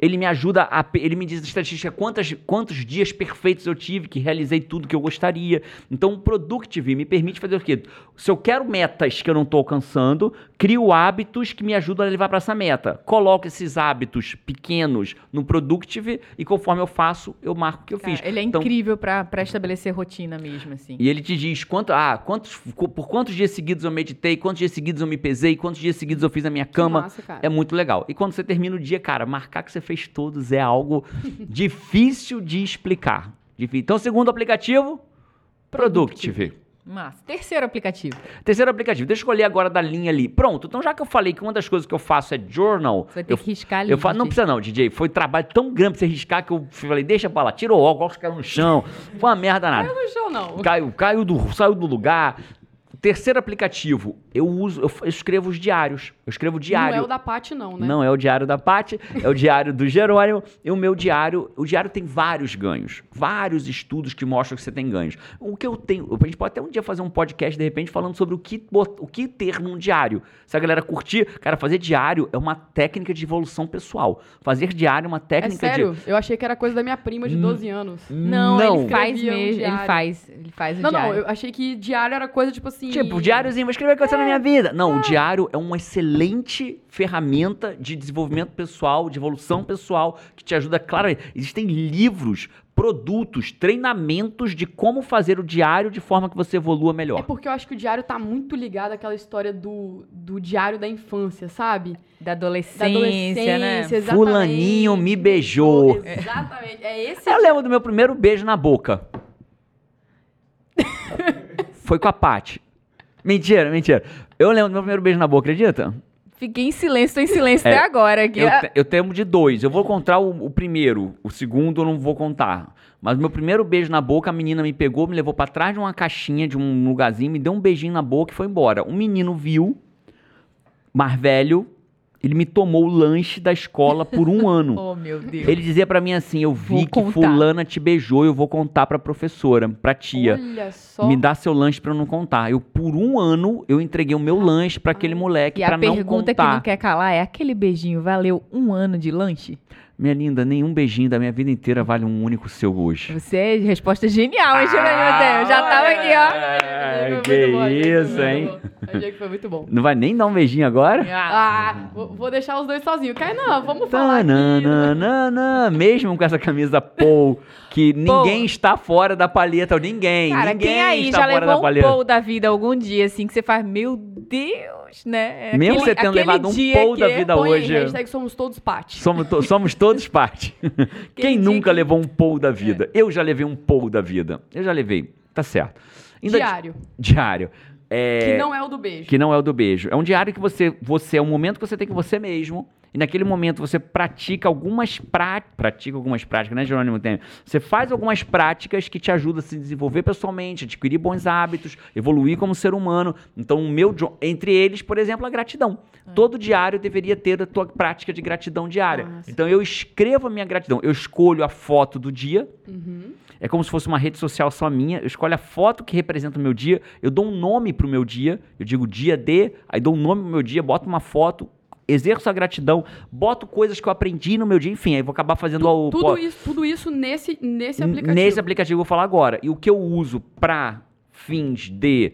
[SPEAKER 1] Ele me ajuda a. Ele me diz a estatística quantas, quantos dias perfeitos eu tive, que realizei tudo que eu gostaria. Então o Productive me permite fazer o quê? Se eu quero metas que eu não estou alcançando, crio hábitos que me ajudam a levar para essa meta. Coloco esses hábitos pequenos no Productive e conforme eu faço, eu marco o que eu
[SPEAKER 3] Cara,
[SPEAKER 1] fiz.
[SPEAKER 3] ele é
[SPEAKER 1] Então,
[SPEAKER 3] incrível pra estabelecer rotina mesmo, assim.
[SPEAKER 1] e ele te diz quanto, ah, quantos, por quantos dias seguidos eu meditei, quantos dias seguidos eu me pesei, quantos dias seguidos eu fiz a minha cama.
[SPEAKER 2] massa.
[SPEAKER 1] É muito legal. E quando você termina o dia, cara, marcar que você fez todos é algo difícil de explicar. Então, segundo aplicativo, Productive.
[SPEAKER 3] Massa. Terceiro aplicativo.
[SPEAKER 1] Terceiro aplicativo, deixa eu escolher agora da linha ali. Pronto, então já que eu falei que uma das coisas que eu faço é journal,
[SPEAKER 3] Você vai ter
[SPEAKER 1] eu,
[SPEAKER 3] que riscar ali.
[SPEAKER 1] eu falo, não precisa não, DJ. Foi trabalho tão grande pra você riscar que eu falei, deixa pra lá, tira o óculos, caiu no chão. Foi uma merda nada.
[SPEAKER 2] Eu não show, não.
[SPEAKER 1] Caiu, caiu do, saiu do lugar. Terceiro aplicativo, eu uso, eu, escrevo os diários. Eu escrevo diário.
[SPEAKER 2] Não é o da Paty, não, né?
[SPEAKER 1] Não é o diário da Paty, é o diário do Jerônimo. E o meu diário, o diário tem vários ganhos. Vários estudos que mostram que você tem ganhos. O que eu tenho, a gente pode até um dia fazer um podcast, de repente, falando sobre o que, o que ter num diário. Se a galera curtir, cara, fazer diário é uma técnica de evolução pessoal. Fazer diário é uma
[SPEAKER 2] É
[SPEAKER 1] técnica
[SPEAKER 2] sério?
[SPEAKER 1] de.
[SPEAKER 2] Eu achei que era coisa da minha prima de 12 anos.
[SPEAKER 3] Não,
[SPEAKER 1] Não.
[SPEAKER 3] ele faz
[SPEAKER 2] Escrevia um
[SPEAKER 3] mesmo. Ele
[SPEAKER 2] diário.
[SPEAKER 3] faz. Ele faz o
[SPEAKER 2] Não, não,
[SPEAKER 3] diário.
[SPEAKER 2] eu achei que diário era coisa tipo assim.
[SPEAKER 1] Tipo, diáriozinho, vou escrever o que aconteceu na minha vida. Não, o diário é uma excelente ferramenta de desenvolvimento pessoal, de evolução pessoal, que te ajuda claramente. Existem livros, produtos, treinamentos de como fazer o diário de forma que você evolua
[SPEAKER 2] É
[SPEAKER 1] melhor.
[SPEAKER 2] porque eu acho que o diário tá muito ligado àquela história do, do diário da infância, sabe?
[SPEAKER 3] Da
[SPEAKER 2] Da
[SPEAKER 3] adolescência,
[SPEAKER 2] adolescência,
[SPEAKER 3] né?
[SPEAKER 2] exatamente.
[SPEAKER 1] Fulaninho me beijou.
[SPEAKER 2] Exatamente. É esse.
[SPEAKER 1] Eu lembro do meu primeiro beijo na boca. Foi com a Paty. Mentira, mentira. Eu lembro do meu primeiro beijo na boca, acredita?
[SPEAKER 3] Fiquei em silêncio, tô em silêncio
[SPEAKER 1] É,
[SPEAKER 3] até agora. Aqui.
[SPEAKER 1] Eu, te- eu tenho de dois. Eu vou contar o, o primeiro. O segundo eu não vou contar. Mas meu primeiro beijo na boca, a menina me pegou, me levou pra trás de uma caixinha, de um lugarzinho, me deu um beijinho na boca e foi embora. Um menino viu, mais velho, ele me tomou o lanche da escola por um ano.
[SPEAKER 3] Oh, meu Deus.
[SPEAKER 1] Ele dizia pra mim assim: Eu vi
[SPEAKER 3] Vou
[SPEAKER 1] que
[SPEAKER 3] contar.
[SPEAKER 1] fulana te beijou, eu vou contar pra professora, pra tia.
[SPEAKER 2] Olha só.
[SPEAKER 1] Me dá seu lanche pra eu não contar. Eu, por um ano, eu entreguei o meu lanche pra aquele moleque
[SPEAKER 3] E
[SPEAKER 1] pra
[SPEAKER 3] a
[SPEAKER 1] não
[SPEAKER 3] pergunta que
[SPEAKER 1] contar.
[SPEAKER 3] não quer calar é: aquele beijinho valeu um ano de lanche?
[SPEAKER 1] Minha linda, nenhum beijinho da minha vida inteira vale um único seu hoje.
[SPEAKER 3] Você é resposta genial, hein, Mateu? Eu já tava aqui, ó.
[SPEAKER 2] Foi
[SPEAKER 1] que
[SPEAKER 2] bom,
[SPEAKER 1] isso, hein?
[SPEAKER 2] Achei que foi muito bom.
[SPEAKER 1] Não vai nem dar um beijinho agora?
[SPEAKER 2] Ah, vou, deixar os dois sozinhos. Kainan, vamos
[SPEAKER 1] Tá,
[SPEAKER 2] falar.
[SPEAKER 1] Tananana, mesmo com essa camisa Paul, que ninguém está fora da palheta, ninguém,
[SPEAKER 3] Cara,
[SPEAKER 1] ninguém
[SPEAKER 3] quem aí
[SPEAKER 1] está
[SPEAKER 3] já
[SPEAKER 1] fora da
[SPEAKER 3] levou um
[SPEAKER 1] palheta.
[SPEAKER 3] pou da vida algum dia, assim, que você faz, meu Deus, né? É
[SPEAKER 1] Mesmo
[SPEAKER 3] aquele-
[SPEAKER 1] você tendo levado um
[SPEAKER 3] dia
[SPEAKER 1] pou
[SPEAKER 3] que
[SPEAKER 1] da
[SPEAKER 3] é-
[SPEAKER 1] vida
[SPEAKER 2] Põe aí,
[SPEAKER 1] hoje.
[SPEAKER 2] hashtag somos todos Paty.
[SPEAKER 1] Somos, to- somos todos parte. Quem nunca
[SPEAKER 3] que-
[SPEAKER 1] levou um pou da vida? Eu já levei um pou da vida. Eu já levei. Tá certo. Ainda-
[SPEAKER 2] Diário.
[SPEAKER 1] Diário. É,
[SPEAKER 2] Que não é o do beijo.
[SPEAKER 1] que não é o do beijo. É um diário que você, você é um momento que você tem com você mesmo. E naquele momento você pratica algumas práticas. Pratica algumas práticas, né, Jerônimo? Tem. Você faz algumas práticas que te ajudam a se desenvolver pessoalmente, adquirir bons hábitos, evoluir como ser humano. Então, o meu. Entre eles, por exemplo, a gratidão. Todo diário deveria ter a tua prática de gratidão diária.
[SPEAKER 2] Ah, sim.
[SPEAKER 1] então, eu escrevo a minha gratidão. Eu escolho a foto do dia.
[SPEAKER 2] Uhum.
[SPEAKER 1] É como se fosse uma rede social só minha. Eu escolho a foto que representa o meu dia. Eu dou um nome pro meu dia. Eu digo dia de, aí dou um nome pro meu dia, boto uma foto, exerço a gratidão, boto coisas que eu aprendi no meu dia. Enfim, aí vou acabar fazendo o.
[SPEAKER 2] Tudo isso, tudo isso nesse, nesse aplicativo.
[SPEAKER 1] Nesse aplicativo eu vou falar agora. E o que eu uso pra fins de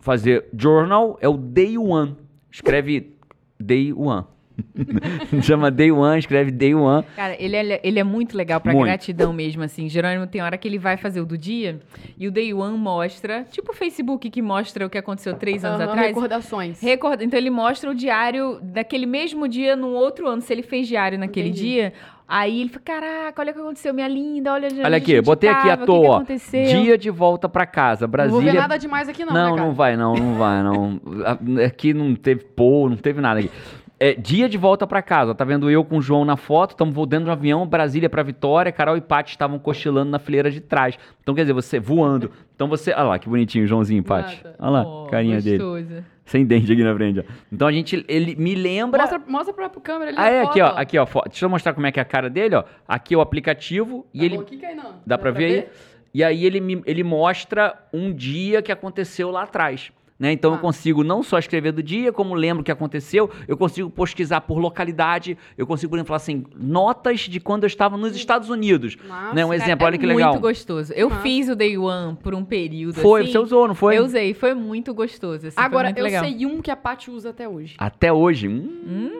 [SPEAKER 1] fazer journal é o Day One. Escreve Day One. Chama Day One, escreve Day One.
[SPEAKER 3] Cara, ele é, ele é muito legal pra
[SPEAKER 1] Muito.
[SPEAKER 3] gratidão mesmo, assim. Jerônimo tem hora que ele vai fazer o do dia e o Day One mostra, tipo o Facebook que mostra o que aconteceu três anos
[SPEAKER 2] Aham,
[SPEAKER 3] atrás.
[SPEAKER 2] Recordações.
[SPEAKER 3] Recorda, então ele mostra o diário daquele mesmo dia no outro ano. Se ele fez diário naquele
[SPEAKER 2] Entendi.
[SPEAKER 3] dia, aí ele fala: Caraca, olha o que aconteceu, minha linda, olha onde a
[SPEAKER 1] Olha aqui, botei aqui à
[SPEAKER 3] tava, o que que
[SPEAKER 1] toa. ó.
[SPEAKER 3] aconteceu?"
[SPEAKER 1] Dia de volta pra casa.
[SPEAKER 2] Não vou ver
[SPEAKER 1] Brasília.
[SPEAKER 2] nada demais aqui, não,
[SPEAKER 1] Não,
[SPEAKER 2] né, cara?
[SPEAKER 1] não vai, não, não vai, não. Aqui não teve pô, não teve nada aqui. É, dia de volta pra casa. Tá vendo eu com o João na foto, estamos voltando no avião, Brasília pra Vitória, Carol e Paty estavam cochilando na fileira de trás. Então, quer dizer, você voando. Então você. Olha lá, que bonitinho Joãozinho, Paty.
[SPEAKER 2] Nada.
[SPEAKER 1] Olha lá,
[SPEAKER 3] Oh,
[SPEAKER 1] carinha dele.
[SPEAKER 3] gostoso.
[SPEAKER 1] Sem dente aqui na frente, ó. Então a gente. Ele me lembra.
[SPEAKER 2] Mostra, mostra pra, pra câmera ali
[SPEAKER 1] Ah, é,
[SPEAKER 2] foto,
[SPEAKER 1] aqui, ó. Aqui, ó. fo- Deixa eu mostrar como é que é a cara dele, ó. Aqui é o aplicativo e
[SPEAKER 2] Tá
[SPEAKER 1] ele.
[SPEAKER 2] bom, aqui, Kainan?
[SPEAKER 1] Dá pra ver aí? E aí ele, me- ele mostra um dia que aconteceu lá atrás. Né? Então eu
[SPEAKER 2] Ah.
[SPEAKER 1] consigo não só escrever do dia, como lembro o que aconteceu, eu consigo pesquisar por localidade, eu consigo, por exemplo, falar assim, notas de quando eu estava nos Estados Unidos.
[SPEAKER 2] Nossa,
[SPEAKER 1] né? Um exemplo,
[SPEAKER 3] é
[SPEAKER 1] olha que legal.
[SPEAKER 3] muito gostoso. Eu
[SPEAKER 2] Massa.
[SPEAKER 3] fiz o Day One por um período,
[SPEAKER 1] Foi,
[SPEAKER 3] assim.
[SPEAKER 1] você usou, não foi?
[SPEAKER 3] Eu usei, foi muito gostoso. assim,
[SPEAKER 2] Agora,
[SPEAKER 3] muito
[SPEAKER 2] eu
[SPEAKER 3] legal.
[SPEAKER 2] sei um que a Paty usa até hoje.
[SPEAKER 1] Até hoje. hum.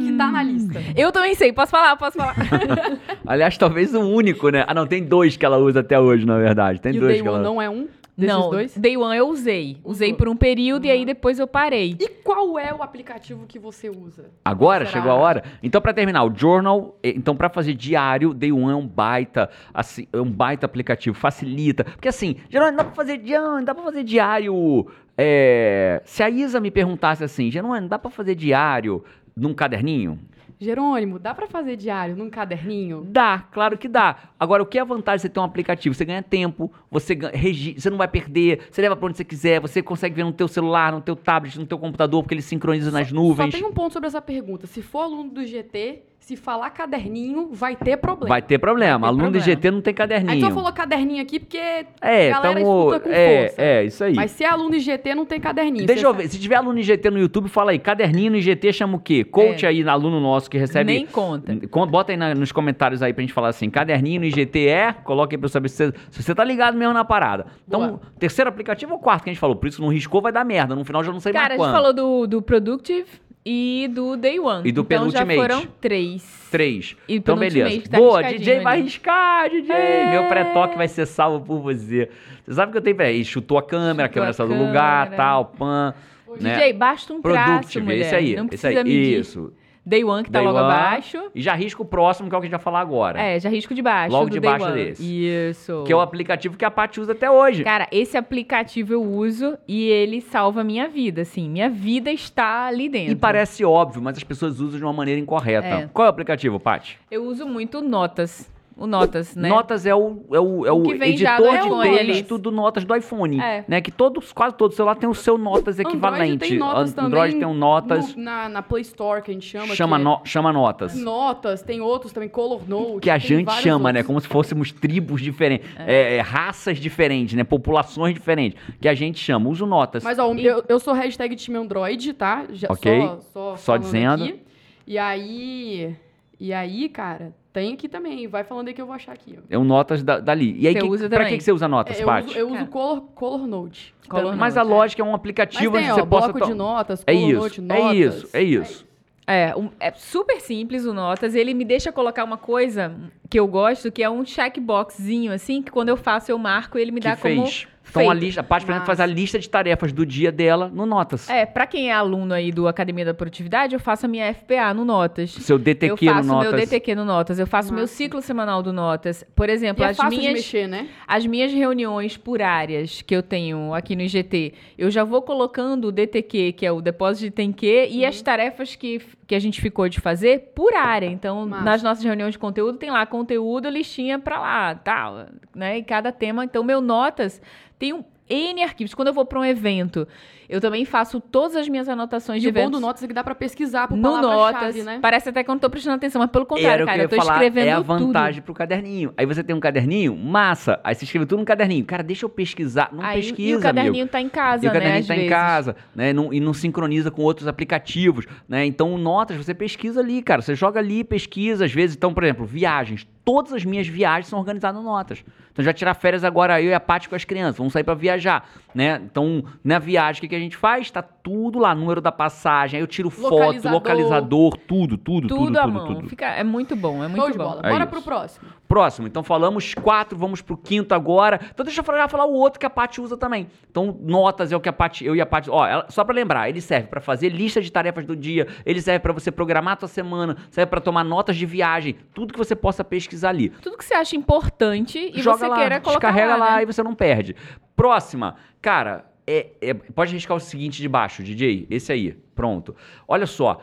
[SPEAKER 2] Que tá na lista.
[SPEAKER 3] Eu também sei, posso falar, posso falar.
[SPEAKER 1] Aliás, talvez o único, né? Ah, não, tem dois que ela usa até hoje, na verdade. Tem
[SPEAKER 2] e o
[SPEAKER 1] dois
[SPEAKER 2] Day
[SPEAKER 1] que
[SPEAKER 2] One
[SPEAKER 1] ela
[SPEAKER 2] não é um desses
[SPEAKER 3] Não,
[SPEAKER 2] dois?
[SPEAKER 3] Day One eu usei. Usei por um período e aí depois eu parei.
[SPEAKER 2] E qual é o aplicativo que você usa?
[SPEAKER 1] Agora
[SPEAKER 2] Será?
[SPEAKER 1] chegou a hora. Então, pra terminar, o Journal, então pra fazer diário, Day One é um baita, assim, é um baita aplicativo, facilita. Porque assim, Jerônimo, dá pra fazer diário, dá pra fazer diário. é, Se a Isa me perguntasse assim, Jerônimo, dá pra fazer diário num caderninho?
[SPEAKER 2] Jerônimo, dá pra fazer diário num caderninho?
[SPEAKER 1] Dá, claro que dá. Agora, o que é a vantagem de você ter um aplicativo? Você ganha tempo, você, ganha, você não vai perder, você leva pra onde você quiser, você consegue ver no teu celular, no teu tablet, no teu computador, porque ele sincroniza nas nuvens.
[SPEAKER 2] Só tem um ponto sobre essa pergunta. Se for aluno do GT, se falar caderninho, vai ter problema.
[SPEAKER 1] Vai ter problema.
[SPEAKER 3] Vai ter
[SPEAKER 1] Aluno
[SPEAKER 3] problema.
[SPEAKER 1] GT não tem caderninho.
[SPEAKER 2] Aí só falou caderninho aqui porque
[SPEAKER 1] É,
[SPEAKER 2] a galera
[SPEAKER 1] tamo,
[SPEAKER 2] escuta com
[SPEAKER 1] é,
[SPEAKER 2] força.
[SPEAKER 1] é, isso aí.
[SPEAKER 2] Mas se é aluno IGT, não tem caderninho.
[SPEAKER 1] Deixa eu ver, se tiver aluno IGT no YouTube, fala aí, caderninho no IGT chama o quê? Coach
[SPEAKER 3] É.
[SPEAKER 1] aí, aluno nosso que recebe...
[SPEAKER 3] Nem conta.
[SPEAKER 1] Con- Bota aí na- nos comentários aí pra gente falar assim, caderninho no IGT é, coloca aí pra eu saber se você, se você tá ligado mesmo na parada. Então,
[SPEAKER 2] Boa.
[SPEAKER 1] terceiro aplicativo ou quarto que a gente falou, por isso não riscou vai dar merda, no final já não sei
[SPEAKER 3] Cara, a
[SPEAKER 1] mais
[SPEAKER 3] gente
[SPEAKER 1] quando.
[SPEAKER 3] falou do, do Productive e do Day One.
[SPEAKER 1] E do
[SPEAKER 3] então já
[SPEAKER 1] Penultimate.
[SPEAKER 3] foram três.
[SPEAKER 1] Três.
[SPEAKER 3] E
[SPEAKER 1] então, beleza.
[SPEAKER 3] tá
[SPEAKER 1] Boa, DJ vai riscar, DJ.
[SPEAKER 3] É.
[SPEAKER 1] Meu pré-toque vai ser salvo por você. Você sabe que eu tenho... Peraí, chutou a câmera, a
[SPEAKER 3] Chutou
[SPEAKER 1] câmera
[SPEAKER 3] a
[SPEAKER 1] saiu do lugar,
[SPEAKER 3] câmera.
[SPEAKER 1] tal, pan... né?
[SPEAKER 3] DJ, basta um traço, mulher.
[SPEAKER 1] esse aí,
[SPEAKER 3] Não
[SPEAKER 1] esse
[SPEAKER 3] precisa
[SPEAKER 1] aí.
[SPEAKER 3] medir.
[SPEAKER 1] Isso.
[SPEAKER 3] Day One, que tá
[SPEAKER 1] Day
[SPEAKER 3] logo
[SPEAKER 1] One.
[SPEAKER 3] abaixo.
[SPEAKER 1] E já risca o próximo, que é o que a gente vai falar agora.
[SPEAKER 3] É, já risco de baixo.
[SPEAKER 1] Logo de baixo
[SPEAKER 3] One.
[SPEAKER 1] desse.
[SPEAKER 3] Isso.
[SPEAKER 1] Que é o aplicativo que a Paty usa até hoje.
[SPEAKER 3] Cara, esse aplicativo eu uso e ele salva a minha vida, assim. Minha vida está ali dentro.
[SPEAKER 1] E parece óbvio, mas as pessoas usam de uma maneira incorreta.
[SPEAKER 3] É.
[SPEAKER 1] Qual é o aplicativo, Paty?
[SPEAKER 3] Eu uso muito Notas. O Notas, né?
[SPEAKER 1] Notas é o, é o, é
[SPEAKER 3] O
[SPEAKER 1] o editor de texto do Notas do iPhone.
[SPEAKER 3] É.
[SPEAKER 1] Né? Que todos, quase todo celular tem o seu Notas
[SPEAKER 2] Android
[SPEAKER 1] equivalente.
[SPEAKER 2] tem notas
[SPEAKER 1] Android tem um Notas,
[SPEAKER 2] no- na, na Play Store, que a gente chama.
[SPEAKER 1] chama,
[SPEAKER 2] é
[SPEAKER 1] no- chama Notas.
[SPEAKER 2] Notas, tem outros também, Color Note.
[SPEAKER 1] Que a gente chama, né?
[SPEAKER 2] outros.
[SPEAKER 1] Como se fôssemos tribos diferentes, é, é, raças diferentes, né? Populações diferentes. Que a gente chama. Uso Notas.
[SPEAKER 2] Mas, ó, eu, eu sou hashtag time Android, tá? Já,
[SPEAKER 1] Ok.
[SPEAKER 2] Só, só,
[SPEAKER 1] Só dizendo.
[SPEAKER 2] aqui. E aí... E aí, cara, tem aqui também. Vai falando aí que eu vou achar aqui, ó.
[SPEAKER 1] É um Notas da- dali. E aí,
[SPEAKER 3] Você
[SPEAKER 1] que,
[SPEAKER 3] usa
[SPEAKER 1] pra que, que você usa Notas,
[SPEAKER 2] É, eu
[SPEAKER 1] Paty?
[SPEAKER 2] uso, eu uso. Color, Color Note.
[SPEAKER 3] Color
[SPEAKER 2] Também.
[SPEAKER 1] Mas a
[SPEAKER 3] Note, é.
[SPEAKER 1] lógica é um
[SPEAKER 2] Mas
[SPEAKER 1] aplicativo
[SPEAKER 2] tem,
[SPEAKER 1] onde
[SPEAKER 2] ó,
[SPEAKER 1] você possa...
[SPEAKER 2] bloco de
[SPEAKER 1] to-
[SPEAKER 2] notas,
[SPEAKER 1] É
[SPEAKER 2] Color
[SPEAKER 1] isso,
[SPEAKER 2] Note,
[SPEAKER 1] é
[SPEAKER 2] notas.
[SPEAKER 1] isso, é isso.
[SPEAKER 3] É, um- é super simples o Notas. Ele me deixa colocar uma coisa que eu gosto, que é um checkboxzinho, assim, que quando eu faço eu marco e ele me
[SPEAKER 1] que
[SPEAKER 3] dá como
[SPEAKER 1] Então a lista, a Paty, por exemplo, faz a lista de tarefas do dia dela no Notas.
[SPEAKER 3] É, pra quem é aluno aí do Academia da Produtividade, eu faço a minha FPA no Notas.
[SPEAKER 1] Seu DTQ
[SPEAKER 3] eu
[SPEAKER 1] no
[SPEAKER 3] faço
[SPEAKER 1] Notas.
[SPEAKER 3] meu DTQ no Notas, eu faço meu
[SPEAKER 2] Massa.
[SPEAKER 3] ciclo semanal do Notas. Por
[SPEAKER 2] E
[SPEAKER 3] exemplo,
[SPEAKER 2] é
[SPEAKER 3] as
[SPEAKER 2] de
[SPEAKER 3] minhas
[SPEAKER 2] mexer, né?
[SPEAKER 3] as minhas reuniões por áreas que eu tenho aqui no IGT, eu já vou colocando o DTQ, que é o depósito de tem que, e
[SPEAKER 2] Uhum.
[SPEAKER 3] as tarefas que, que a gente ficou de fazer por área. Então,
[SPEAKER 2] Massa.
[SPEAKER 3] nas nossas reuniões de conteúdo, tem lá conteúdo, listinha pra lá, tal, né? E cada tema. Então, meu Notas tem um N arquivos. Quando eu vou para um evento, eu também faço todas as minhas anotações
[SPEAKER 2] E
[SPEAKER 3] de
[SPEAKER 2] o bom
[SPEAKER 3] eventos.
[SPEAKER 2] do Notas é que dá pra pesquisar por
[SPEAKER 3] no Notas.
[SPEAKER 2] né?
[SPEAKER 3] Parece até que eu não tô prestando atenção, mas pelo contrário, cara,
[SPEAKER 1] eu
[SPEAKER 3] eu tô
[SPEAKER 1] falar,
[SPEAKER 3] escrevendo
[SPEAKER 1] é a
[SPEAKER 3] tudo.
[SPEAKER 1] vantagem pro caderninho. Aí você tem um caderninho, massa. Aí você escreve tudo no caderninho. Cara, deixa eu pesquisar. Não
[SPEAKER 3] Aí,
[SPEAKER 1] pesquisa,
[SPEAKER 3] e o caderninho
[SPEAKER 1] amigo.
[SPEAKER 3] tá em casa,
[SPEAKER 1] E o
[SPEAKER 3] né?
[SPEAKER 1] caderninho tá em casa, né? Não- e não sincroniza com outros aplicativos, né? Então, notas, você pesquisa ali, cara. Você joga ali, pesquisa, às vezes. Então, por exemplo, viagens. Todas as minhas viagens são organizadas em notas. Então já tirar férias agora eu e a Paty com as crianças, vamos sair para viajar, né? Então, na viagem o que, a gente faz? Tá tudo lá, número da passagem, aí eu tiro foto,
[SPEAKER 2] Localizador.
[SPEAKER 1] localizador, tudo, tudo, tudo,
[SPEAKER 3] Tudo,
[SPEAKER 1] tudo,
[SPEAKER 3] à
[SPEAKER 1] tudo,
[SPEAKER 3] mão.
[SPEAKER 1] tudo.
[SPEAKER 3] Fica, é muito bom, é muito
[SPEAKER 2] Show de
[SPEAKER 3] bom.
[SPEAKER 2] bola.
[SPEAKER 1] É
[SPEAKER 2] Bora
[SPEAKER 1] isso.
[SPEAKER 2] pro próximo.
[SPEAKER 1] Próximo, então falamos quatro, vamos pro quinto agora. Então deixa eu falar, falar o outro que a Paty usa também. Então, notas é o que a Paty, eu e a Paty, ó, ela- só pra lembrar, ele serve pra fazer lista de tarefas do dia, ele serve pra você programar a tua semana, serve pra tomar notas de viagem, tudo que você possa pesquisar ali.
[SPEAKER 3] Tudo que você acha importante e
[SPEAKER 1] Joga
[SPEAKER 3] você
[SPEAKER 1] lá,
[SPEAKER 3] queira colocar
[SPEAKER 1] descarrega lá,
[SPEAKER 3] né?
[SPEAKER 1] e você não perde. Próxima, cara, é, é- pode riscar o seguinte de baixo, DJ, esse aí, pronto. Olha só,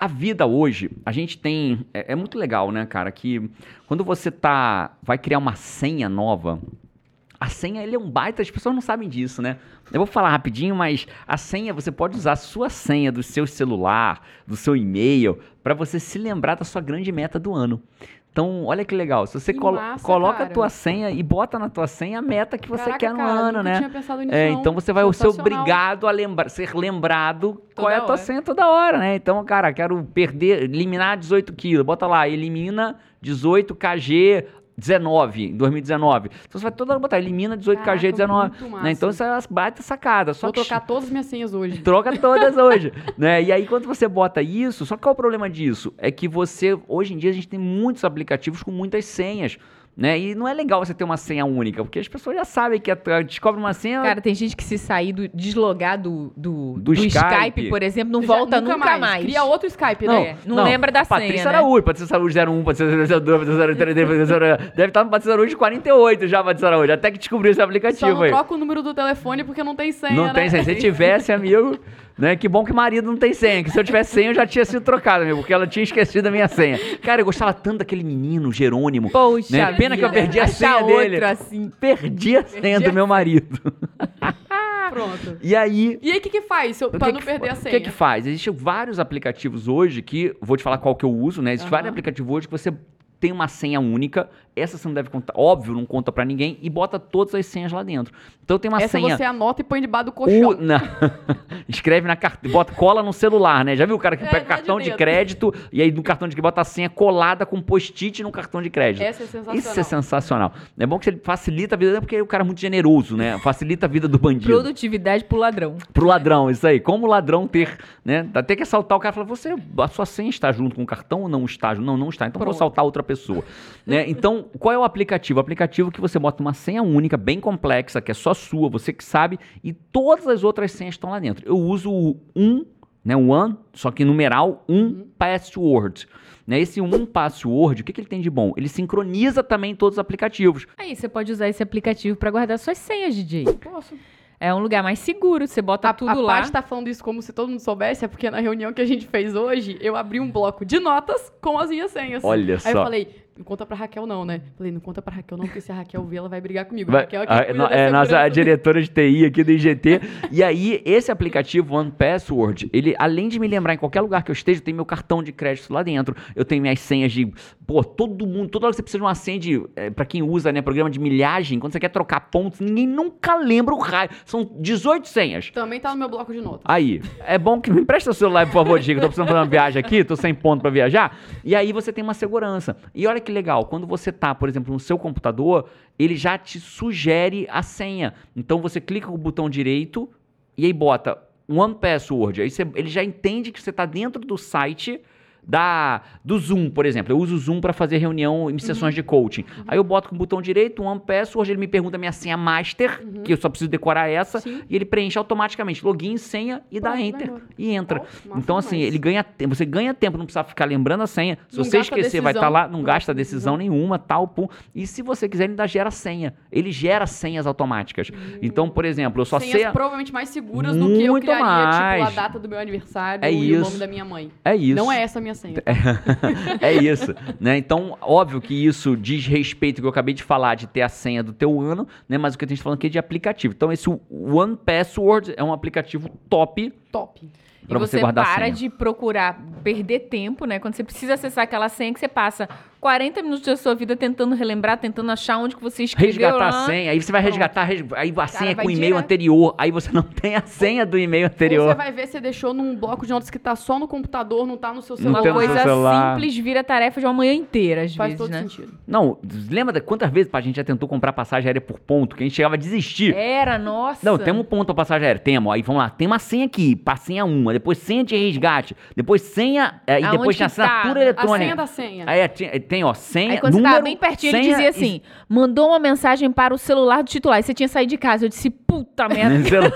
[SPEAKER 1] a vida hoje, a gente tem, é, é muito legal, né, cara, que quando você tá, vai criar uma senha nova, a senha, ele é um baita, as pessoas não sabem disso, né? Eu vou falar rapidinho, mas a senha, você pode usar a sua senha do seu celular, do seu e-mail, para você se lembrar da sua grande meta do ano. Então, olha que legal. Se você colo-
[SPEAKER 2] massa,
[SPEAKER 1] coloca a
[SPEAKER 2] cara.
[SPEAKER 1] tua senha e bota na tua senha a meta que você
[SPEAKER 2] Caraca,
[SPEAKER 1] quer no
[SPEAKER 2] cara,
[SPEAKER 1] ano, né?
[SPEAKER 2] tinha pensado nisso,
[SPEAKER 1] É, então você vai ser obrigado a lembra ser lembrado qual
[SPEAKER 3] Toda
[SPEAKER 1] é a tua
[SPEAKER 3] hora.
[SPEAKER 1] senha toda hora, né? Então, cara, quero perder, eliminar 18 quilos. Bota lá, elimina 18 kg 19 em 2019. Então você vai toda hora botar, elimina 18
[SPEAKER 2] Caraca,
[SPEAKER 1] kg 19.
[SPEAKER 2] muito
[SPEAKER 1] Né? Então isso é uma baita sacada. Só
[SPEAKER 2] Vou
[SPEAKER 1] que
[SPEAKER 2] trocar todas as minhas senhas hoje.
[SPEAKER 1] troca todas hoje, né? E aí quando você bota isso, só que qual é o problema disso? É que você, hoje em dia a gente tem muitos aplicativos com muitas senhas, né? E não é legal você ter uma senha única, porque as pessoas já sabem que a- descobre uma senha
[SPEAKER 3] Cara, tem gente que se sair do deslogar do, do,
[SPEAKER 1] Do
[SPEAKER 3] do
[SPEAKER 1] Skype.
[SPEAKER 3] Skype, por exemplo, não
[SPEAKER 2] Já
[SPEAKER 3] volta nunca, mais.
[SPEAKER 2] Cria outro Skype,
[SPEAKER 1] Não,
[SPEAKER 2] né?
[SPEAKER 3] não lembra da senha,
[SPEAKER 1] Patrícia
[SPEAKER 3] né?
[SPEAKER 1] Araújo, Patrícia Araújo 01, Patrícia Araújo 02, Patrícia Araújo 03, Patrícia Araújo... Deve estar no Patrícia Araújo 48 já, Patrícia Araújo, até que descobriu esse
[SPEAKER 2] Só
[SPEAKER 1] aplicativo
[SPEAKER 2] não
[SPEAKER 1] aí.
[SPEAKER 2] troca o número do telefone porque não tem senha,
[SPEAKER 1] Não
[SPEAKER 2] né?
[SPEAKER 1] tem senha. Se tivesse, amigo, né? Que bom que marido não tem senha. Que se eu tivesse senha, eu já tinha sido trocado, porque ela tinha esquecido a minha senha. Cara, eu gostava tanto daquele menino, Jerônimo.
[SPEAKER 3] Poxa,
[SPEAKER 1] Né? Pena que eu perdi a
[SPEAKER 3] Achar
[SPEAKER 1] senha dele.
[SPEAKER 3] outro assim.
[SPEAKER 1] Perdi a senha do meu marido.
[SPEAKER 2] Pronto.
[SPEAKER 1] E aí.
[SPEAKER 2] E aí, o que que faz se eu- pra
[SPEAKER 1] que
[SPEAKER 2] não
[SPEAKER 1] que
[SPEAKER 2] perder a senha?
[SPEAKER 1] O que que faz? Existem vários aplicativos hoje que, vou te falar qual que eu uso, né? Existem
[SPEAKER 2] Aham.
[SPEAKER 1] vários aplicativos hoje que você tem uma senha única, essa você não deve contar, óbvio, não conta pra ninguém, e bota todas as senhas lá dentro. Então tem uma
[SPEAKER 2] Essa
[SPEAKER 1] senha...
[SPEAKER 2] você anota e põe debaixo do colchão.
[SPEAKER 1] Não. Escreve na carteira, bota cola no celular, né? Já viu o cara que
[SPEAKER 2] É,
[SPEAKER 1] pega
[SPEAKER 2] de
[SPEAKER 1] cartão de,
[SPEAKER 2] dedo.
[SPEAKER 1] crédito e aí no cartão de crédito bota a senha colada com post-it no cartão de crédito.
[SPEAKER 2] Essa é sensacional.
[SPEAKER 1] Isso é sensacional. É bom que ele facilita a vida, porque o cara é muito generoso, né? Facilita a vida do bandido.
[SPEAKER 3] Produtividade pro ladrão.
[SPEAKER 1] Pro ladrão, isso aí. Como o ladrão ter, né? Até que assaltar o cara fala, você, a sua senha está junto com o cartão ou não está? Não, não está. Então vou
[SPEAKER 2] Pronto.
[SPEAKER 1] assaltar outra pessoa. né? Então, qual é o aplicativo? O aplicativo que você bota uma senha única, bem complexa, que é só sua, você que sabe, e todas as outras senhas estão lá dentro. Eu uso o um, né? O one, só que numeral, um password. Né? Esse um password, o que, que ele tem de bom? Ele sincroniza também todos os aplicativos.
[SPEAKER 3] Aí você pode usar esse aplicativo pra guardar suas senhas, DJ.
[SPEAKER 2] Posso.
[SPEAKER 3] É um lugar mais seguro, você bota
[SPEAKER 2] A,
[SPEAKER 3] tudo
[SPEAKER 2] a
[SPEAKER 3] lá.
[SPEAKER 2] Paty tá falando isso como se todo mundo soubesse, é porque na reunião que a gente fez hoje, eu abri um bloco de notas com as minhas senhas.
[SPEAKER 1] Olha
[SPEAKER 2] Aí
[SPEAKER 1] só.
[SPEAKER 2] eu falei, não conta pra Raquel não, né? Falei, não conta pra Raquel não, porque se a Raquel ver, ela vai brigar comigo.
[SPEAKER 1] Vai-
[SPEAKER 2] Raquel é,
[SPEAKER 1] a- é nossa diretora de TI aqui do IGT. e aí, esse aplicativo One Password, ele, além de me lembrar em qualquer lugar que eu esteja, tem meu cartão de crédito lá dentro. Eu tenho minhas senhas de. Pô, todo mundo, toda hora que você precisa de uma senha de. É, pra quem usa, né, programa de milhagem, quando você quer trocar pontos, ninguém nunca lembra o raio. São 18 senhas.
[SPEAKER 2] Também tá no meu bloco de notas.
[SPEAKER 1] Aí, é bom que me empresta o celular, por favor, Diego. Tô precisando fazer uma viagem aqui, tô sem ponto pra viajar. E aí você tem uma segurança. E olha que legal, quando você tá, por exemplo, no seu computador, ele já te sugere a senha. Então você clica com o botão direito e aí bota One Password. Aí você- ele já entende que você tá dentro do site da do Zoom, por exemplo. Eu uso o Zoom para fazer reunião em sessões de coaching. Aí eu boto com o botão direito, One Password, ele me pergunta a minha senha master, que eu só preciso decorar essa,
[SPEAKER 2] Sim.
[SPEAKER 1] e ele preenche automaticamente login, senha e dá
[SPEAKER 2] Pronto,
[SPEAKER 1] enter e entra. Então assim,
[SPEAKER 2] demais.
[SPEAKER 1] ele ganha tempo, você ganha tempo, não precisa ficar lembrando a senha. Se
[SPEAKER 2] Não
[SPEAKER 1] você esquecer, vai estar
[SPEAKER 2] decisão,
[SPEAKER 1] lá, não gasta decisão
[SPEAKER 2] decisão.
[SPEAKER 1] nenhuma, tal, pum. E se você quiser, ele ainda gera senha. Ele gera senhas automáticas. Então, por exemplo, eu só
[SPEAKER 2] Senhas
[SPEAKER 1] sei a-
[SPEAKER 2] provavelmente mais seguras do que eu criaria,
[SPEAKER 1] mais.
[SPEAKER 2] tipo, a data do meu aniversário
[SPEAKER 1] É
[SPEAKER 2] e o
[SPEAKER 1] isso.
[SPEAKER 2] nome da minha mãe.
[SPEAKER 1] é isso.
[SPEAKER 2] Não é essa a minha senha.
[SPEAKER 1] é isso, né? Então, óbvio que isso diz respeito ao que eu acabei de falar de ter a senha do teu ano, né? Mas o que a gente tá falando aqui é de aplicativo. Então, esse One Password é um aplicativo top
[SPEAKER 2] Top.
[SPEAKER 1] pra
[SPEAKER 3] e
[SPEAKER 1] você,
[SPEAKER 3] você
[SPEAKER 1] guardar a
[SPEAKER 3] para de procurar perder tempo, né? Quando você precisa acessar aquela senha que você passa 40 minutos da sua vida tentando relembrar, tentando achar onde que você escreveu.
[SPEAKER 1] Resgatar a senha, aí você vai
[SPEAKER 3] Pronto.
[SPEAKER 1] resgatar, res- aí a senha é
[SPEAKER 3] vai
[SPEAKER 1] com o e-mail
[SPEAKER 3] direto.
[SPEAKER 1] anterior, aí você não tem a senha do e-mail
[SPEAKER 2] Ou
[SPEAKER 1] anterior.
[SPEAKER 2] você vai ver se você deixou num bloco de notas que tá só no computador, não tá no seu celular.
[SPEAKER 1] tem
[SPEAKER 3] Uma coisa
[SPEAKER 1] celular.
[SPEAKER 3] simples vira tarefa de uma manhã inteira, às
[SPEAKER 2] Faz
[SPEAKER 3] vezes,
[SPEAKER 2] todo
[SPEAKER 3] né?
[SPEAKER 2] sentido.
[SPEAKER 1] Não, lembra de quantas vezes a gente já tentou comprar passagem aérea por ponto, que a gente chegava a desistir.
[SPEAKER 3] Era, nossa.
[SPEAKER 1] Não, tem um ponto pra passagem aérea. Temos. Aí vamos lá. Tem uma senha aqui. Pra senha 1. aí Depois senha de resgate. Depois senha. é, e depois
[SPEAKER 3] que tá?
[SPEAKER 1] assinatura
[SPEAKER 3] A
[SPEAKER 2] A
[SPEAKER 1] eletrônica.
[SPEAKER 2] senha da senha.
[SPEAKER 1] Aí é, ti- tem, ó, senha.
[SPEAKER 3] Aí quando você
[SPEAKER 1] número,
[SPEAKER 3] tava bem pertinho, ele
[SPEAKER 1] senha
[SPEAKER 3] dizia assim: mandou uma mensagem para o celular do titular. E você tinha saído de casa. Eu disse, puta merda.